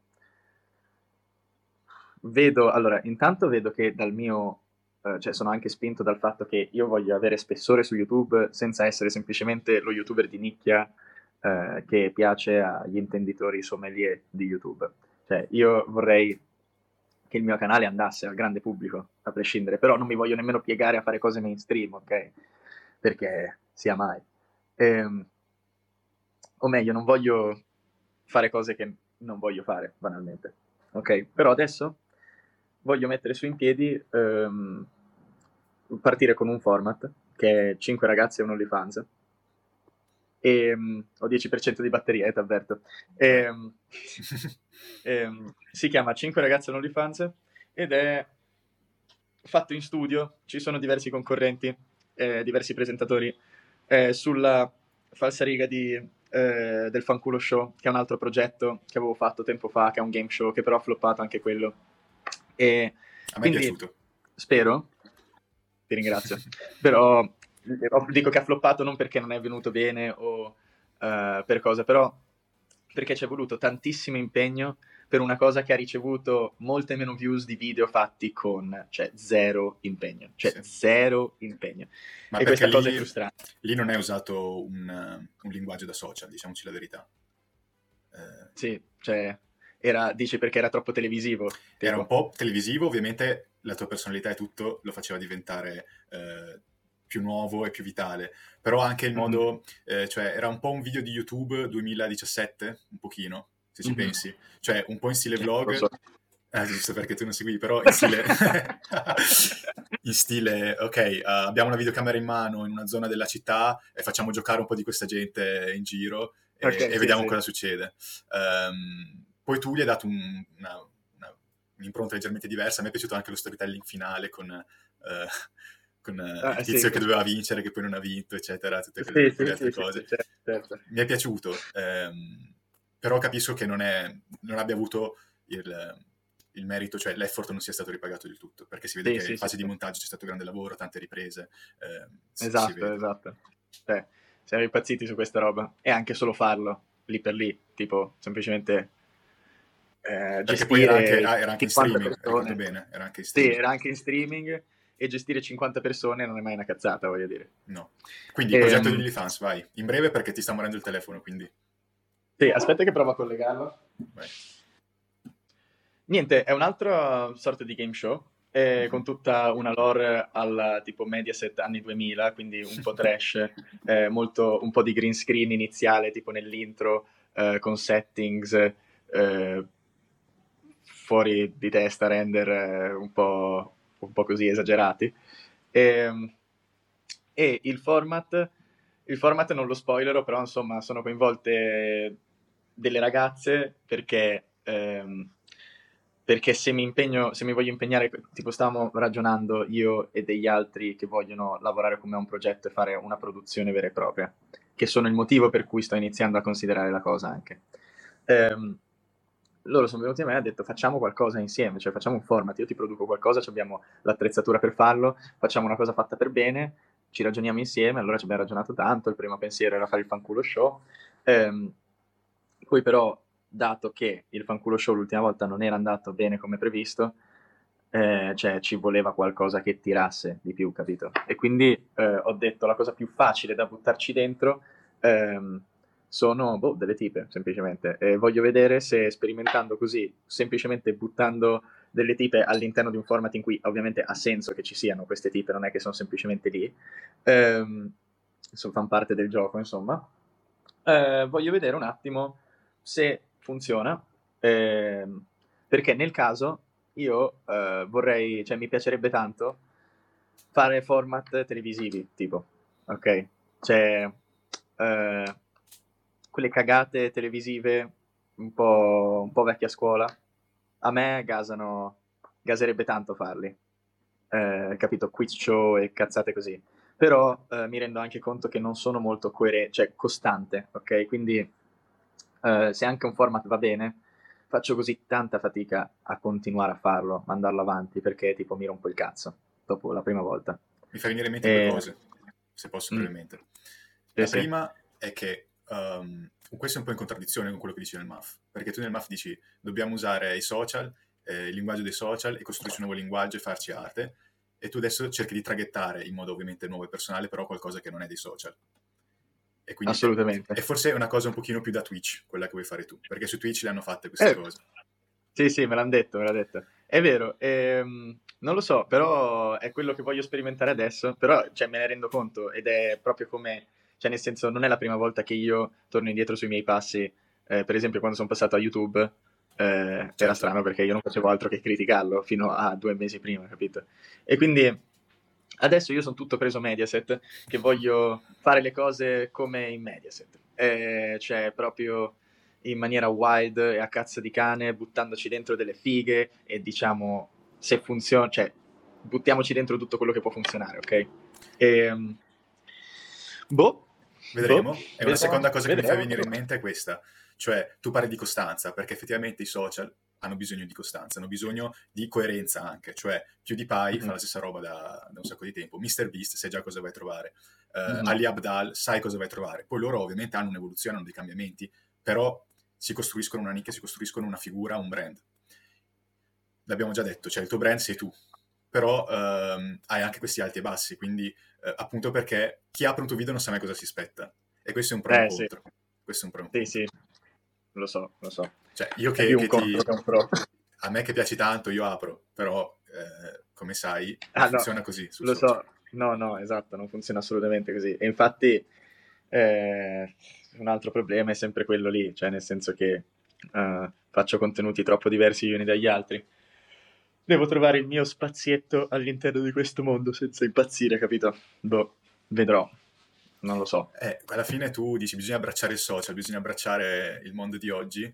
vedo, allora, intanto vedo che dal mio, eh, cioè sono anche spinto dal fatto che io voglio avere spessore su YouTube senza essere semplicemente lo youtuber di nicchia eh, che piace agli intenditori sommelier di YouTube. Cioè, io vorrei che il mio canale andasse al grande pubblico, a prescindere, però non mi voglio nemmeno piegare a fare cose mainstream, ok? Perché sia mai. Ehm, o meglio, non voglio fare cose che non voglio fare, banalmente. Ok? Però adesso voglio mettere su in piedi, um, partire con un format che è 5 ragazzi e un OnlyFans. E, um, ho 10% di batteria, eh, ti avverto. E, um, e, si chiama 5 ragazzi e un OnlyFans ed è fatto in studio, ci sono diversi concorrenti, eh, diversi presentatori, eh, sulla falsariga di eh, del Fanculo Show, che è un altro progetto che avevo fatto tempo fa, che è un game show, che però ha floppato anche quello. E A me quindi, è piaciuto. Spero, ti ringrazio, però dico che ha floppato non perché non è venuto bene o uh, per cosa, però perché ci è voluto tantissimo impegno per una cosa che ha ricevuto molte meno views di video fatti con, cioè, zero impegno. Cioè, sì. zero impegno. Ma e questa lì, cosa è frustrante. Lì non è usato un, un linguaggio da social, diciamoci la verità. Eh... Sì, cioè, era, dici perché era troppo televisivo. Tipo. Era un po' televisivo, ovviamente la tua personalità e tutto lo faceva diventare... Eh, più nuovo e più vitale, però anche il mm-hmm. modo, mm-hmm. eh, cioè era un po' un video di YouTube 2017, un pochino, se ci mm-hmm. pensi. Cioè, un po' in stile vlog. So. Eh, giusto perché tu non segui, però in stile... in stile, ok, uh, abbiamo una videocamera in mano in una zona della città e facciamo giocare un po' di questa gente in giro e, okay, e sì, vediamo sì. cosa succede. Um, poi tu gli hai dato un, una, una, un'impronta leggermente diversa. A me è piaciuto anche lo storytelling finale con... Uh, con ah, il tizio sì. che doveva vincere, che poi non ha vinto, eccetera, tutte quelle, quelle altre cose. Certo, certo. Mi è piaciuto. Um, però capisco che non, è, non abbia avuto il, il, merito, cioè l'effort non sia stato ripagato del tutto, perché si vede sì, che sì, in fase sì, di montaggio c'è stato grande lavoro, tante riprese. Eh, esatto, esatto. Cioè, siamo impazziti su questa roba e anche solo farlo lì per lì, tipo semplicemente eh, perché poi era anche, era anche in streaming, bene, era anche in streaming. Sì, era anche in streaming e gestire 50 persone non è mai una cazzata, voglio dire. No. Quindi il progetto ehm... di OnlyFans, vai, in breve perché ti sta morendo il telefono, quindi... Sì, aspetta che provo a collegarlo. Vai. niente, è un'altra sorta di game show eh, con tutta una lore al tipo Mediaset anni 2000, quindi un po' trash, eh, molto, un po' di green screen iniziale, tipo nell'intro, eh, con settings eh, fuori di testa, render eh, un po', un, po', così esagerati. E, ehm, e il format, il format non lo spoilerò, però insomma sono coinvolte delle ragazze perché... Ehm, perché se mi impegno, se mi voglio impegnare, tipo stavamo ragionando io e degli altri che vogliono lavorare con me a un progetto e fare una produzione vera e propria, che sono il motivo per cui sto iniziando a considerare la cosa anche. Ehm, loro sono venuti a me e hanno detto facciamo qualcosa insieme, cioè facciamo un format, io ti produco qualcosa, abbiamo l'attrezzatura per farlo, facciamo una cosa fatta per bene, ci ragioniamo insieme, allora ci abbiamo ragionato tanto, il primo pensiero era fare il fanculo show, ehm, poi però dato che il fanculo show l'ultima volta non era andato bene come previsto, eh, cioè ci voleva qualcosa che tirasse di più, capito? E quindi eh, ho detto la cosa più facile da buttarci dentro ehm, sono boh, delle tipe, semplicemente. E voglio vedere se sperimentando così, semplicemente buttando delle tipe all'interno di un format in cui ovviamente ha senso che ci siano queste tipe, non è che sono semplicemente lì, ehm, fanno parte del gioco, insomma. Eh, voglio vedere un attimo se funziona, eh, perché nel caso io eh, vorrei, cioè mi piacerebbe tanto fare format televisivi, tipo, ok? Cioè, eh, quelle cagate televisive un po', un po' vecchia scuola, a me gasano, gaserebbe tanto farli, eh, capito? Quiz show e cazzate così. Però eh, mi rendo anche conto che non sono molto coerente, cioè costante, ok? Quindi eh, se anche un format va bene, faccio così tanta fatica a continuare a farlo, mandarlo avanti, perché tipo mi rompo il cazzo dopo la prima volta. Mi fa venire in mente due eh, cose, se posso mm. brevemente. La sì, prima sì. è che um, questo è un po' in contraddizione con quello che dici nel MAF, perché tu nel MAF dici dobbiamo usare i social, eh, il linguaggio dei social e costruirci un nuovo linguaggio e farci arte, e tu adesso cerchi di traghettare in modo ovviamente nuovo e personale, però qualcosa che non è dei social. E quindi Assolutamente. E forse è una cosa un pochino più da Twitch, quella che vuoi fare tu, perché su Twitch le hanno fatte queste eh, cose. Sì, sì, me l'hanno detto, me l'hanno detto. È vero, ehm, non lo so, però è quello che voglio sperimentare adesso, però cioè, me ne rendo conto ed è proprio come, cioè nel senso non è la prima volta che io torno indietro sui miei passi, eh, per esempio quando sono passato a YouTube, eh, certo. era strano perché io non facevo altro che criticarlo fino a due mesi prima, capito? E quindi Adesso io sono tutto preso Mediaset, che voglio fare le cose come in Mediaset, eh, cioè proprio in maniera wild e a cazzo di cane, buttandoci dentro delle fighe e diciamo se funziona, cioè buttiamoci dentro tutto quello che può funzionare, ok? E, ehm, boh. Vedremo. Boh, e una seconda cosa vedremo, che mi fa venire in mente è questa, cioè tu parli di costanza, perché effettivamente i social hanno bisogno di costanza, hanno bisogno di coerenza anche, cioè PewDiePie mm-hmm. fa la stessa roba da, da, un sacco di tempo, MrBeast sai già cosa vai a trovare, uh, mm-hmm. Ali Abdal sai cosa vai a trovare, poi loro ovviamente hanno un'evoluzione, hanno dei cambiamenti, però si costruiscono una nicchia, si costruiscono una figura, un brand. L'abbiamo già detto, cioè il tuo brand sei tu, però uh, hai anche questi alti e bassi, quindi uh, appunto perché chi apre un tuo video non sa mai cosa si aspetta, e questo è un pro eh, sì. Questo è un pro Sì, sì, lo so, lo so. Cioè, io che, che ti... A me che piaci tanto, io apro, però eh, come sai, ah, funziona no, così. Lo social. so, no, no, esatto, non funziona assolutamente così. E infatti eh, un altro problema è sempre quello lì, cioè nel senso che uh, faccio contenuti troppo diversi gli uni dagli altri. Devo trovare il mio spazietto all'interno di questo mondo senza impazzire, capito? Boh, vedrò non lo so. Eh, alla fine tu dici bisogna abbracciare il social, bisogna abbracciare il mondo di oggi,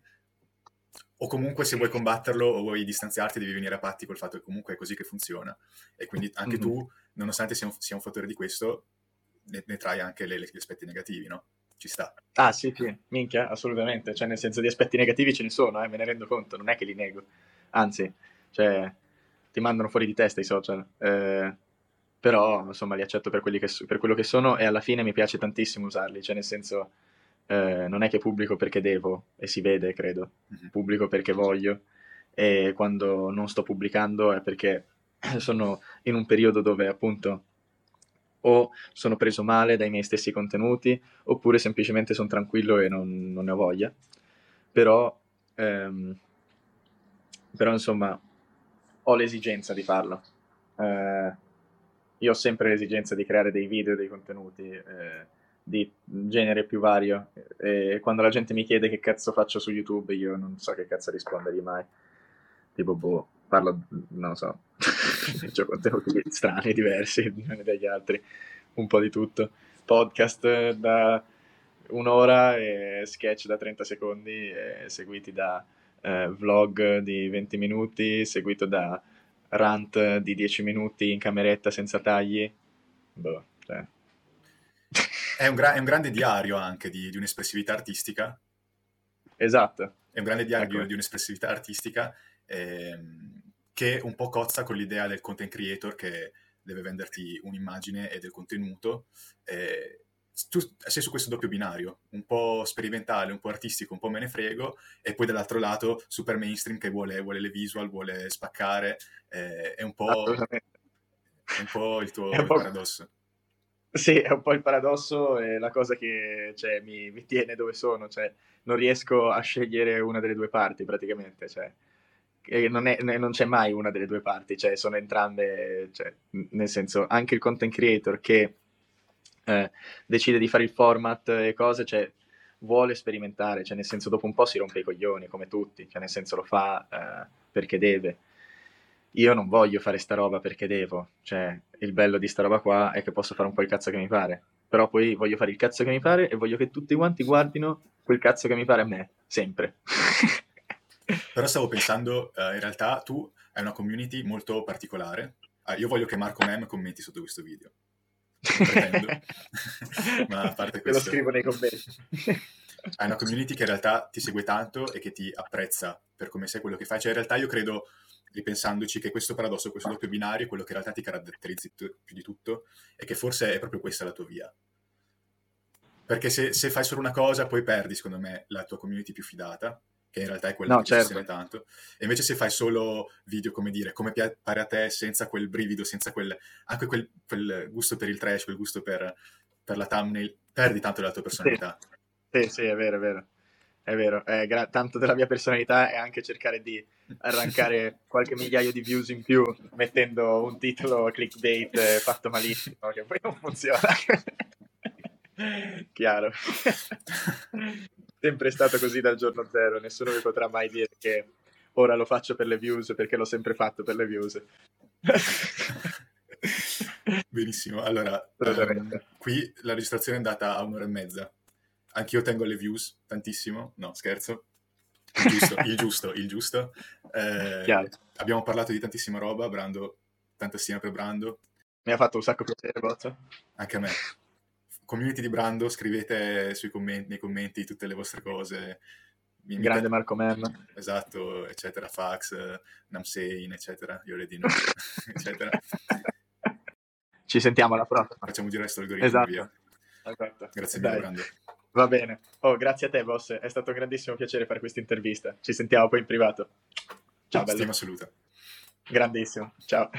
o comunque se vuoi combatterlo o vuoi distanziarti devi venire a patti col fatto che comunque è così che funziona. E quindi anche mm-hmm. tu, nonostante sia un, sia un, fattore di questo, ne, ne trai anche le, gli aspetti negativi, no? Ci sta. Ah sì, sì, minchia, assolutamente. Cioè nel senso di aspetti negativi ce ne sono, eh, me ne rendo conto, non è che li nego. Anzi, cioè, ti mandano fuori di testa i social. Eh, però insomma li accetto per, che, per, quello che sono e alla fine mi piace tantissimo usarli, cioè nel senso eh, non è che pubblico perché devo e si vede credo, mm-hmm. pubblico perché voglio e quando non sto pubblicando è perché sono in un periodo dove appunto o sono preso male dai miei stessi contenuti oppure semplicemente sono tranquillo e non, non ne ho voglia, però ehm, però insomma ho l'esigenza di farlo. Eh, io ho sempre l'esigenza di creare dei video, dei contenuti eh, di genere più vario e quando la gente mi chiede che cazzo faccio su YouTube io non so che cazzo rispondergli mai. Tipo, boh, parlo, non lo so, ho contenuti strani, diversi dagli altri, un po' di tutto. Podcast da un'ora e sketch da 30 secondi seguiti da eh, vlog di 20 minuti, seguito da rant di 10 minuti in cameretta senza tagli. Boh, cioè. è, un gra- è, un grande diario anche di, di, un'espressività artistica. Esatto. È un grande diario ecco. di, di, un'espressività artistica ehm, che un po' cozza con l'idea del content creator che deve venderti un'immagine e del contenuto. Eh, tu sei su questo doppio binario, un po' sperimentale, un po' artistico, un po' me ne frego, e poi dall'altro lato super mainstream che vuole, vuole le visual, vuole spaccare, eh, è, un po', è un po' il tuo il paradosso. Sì, è un po' il paradosso e la cosa che cioè, mi, mi, tiene dove sono, cioè, non riesco a scegliere una delle due parti praticamente, cioè, non, è, non, c'è mai una delle due parti, cioè, sono entrambe, cioè, nel senso, anche il content creator che eh, decide di fare il format e cose, cioè, vuole sperimentare, cioè, nel senso, dopo un po' si rompe i coglioni, come tutti, cioè, nel senso, lo fa eh, perché deve. Io non voglio fare sta roba perché devo, cioè, il bello di sta roba qua è che posso fare un po' il cazzo che mi pare, però poi voglio fare il cazzo che mi pare e voglio che tutti quanti guardino quel cazzo che mi pare a me, sempre. però stavo pensando, uh, in realtà tu hai una community molto particolare. Uh, io voglio che Marco Mem commenti sotto questo video. Ma a parte questo... Te lo scrivo nei commenti. Hai una community che in realtà ti segue tanto e che ti apprezza per come sei quello che fai. Cioè, in realtà io credo, ripensandoci, che questo paradosso, questo doppio binario quello che in realtà ti caratterizzi più di tutto e che forse è proprio questa la tua via. Perché se, se fai solo una cosa, poi perdi, secondo me, la tua community più fidata che in realtà è quella no, che certo. tanto. E invece se fai solo video, come dire, come pare a te, senza quel brivido, senza quel, anche quel, quel gusto per il trash, quel gusto per, per, la thumbnail, perdi tanto della tua personalità. Sì, sì, sì è vero, è vero. È vero, è gra- tanto della mia personalità è anche cercare di arrancare qualche migliaio di views in più mettendo un titolo clickbait fatto malissimo, che poi non funziona. Chiaro sempre stato così dal giorno zero, nessuno mi potrà mai dire che ora lo faccio per le views perché l'ho sempre fatto per le views. Benissimo, allora um, qui la registrazione è andata a un'ora e mezza. Anch'io tengo le views tantissimo, no scherzo, il giusto, il giusto, il giusto. Eh, abbiamo parlato di tantissima roba, Brando, tanta stima per Brando. Mi ha fatto un sacco piacere, Bozza. Anche a me community di Brando, scrivete commenti, nei commenti tutte le vostre cose. Mi Grande Marco Mem. Esatto, eccetera, Fax, Namsein, eccetera, io le dino, eccetera. Ci sentiamo alla prossima. Facciamo girare questo algoritmo esatto. via. Esatto. Grazie mille, Brando. Va bene. Oh, grazie a te, boss. È stato un grandissimo piacere fare questa intervista. Ci sentiamo poi in privato. Ciao, bello. Stima assoluta. Grandissimo. Ciao.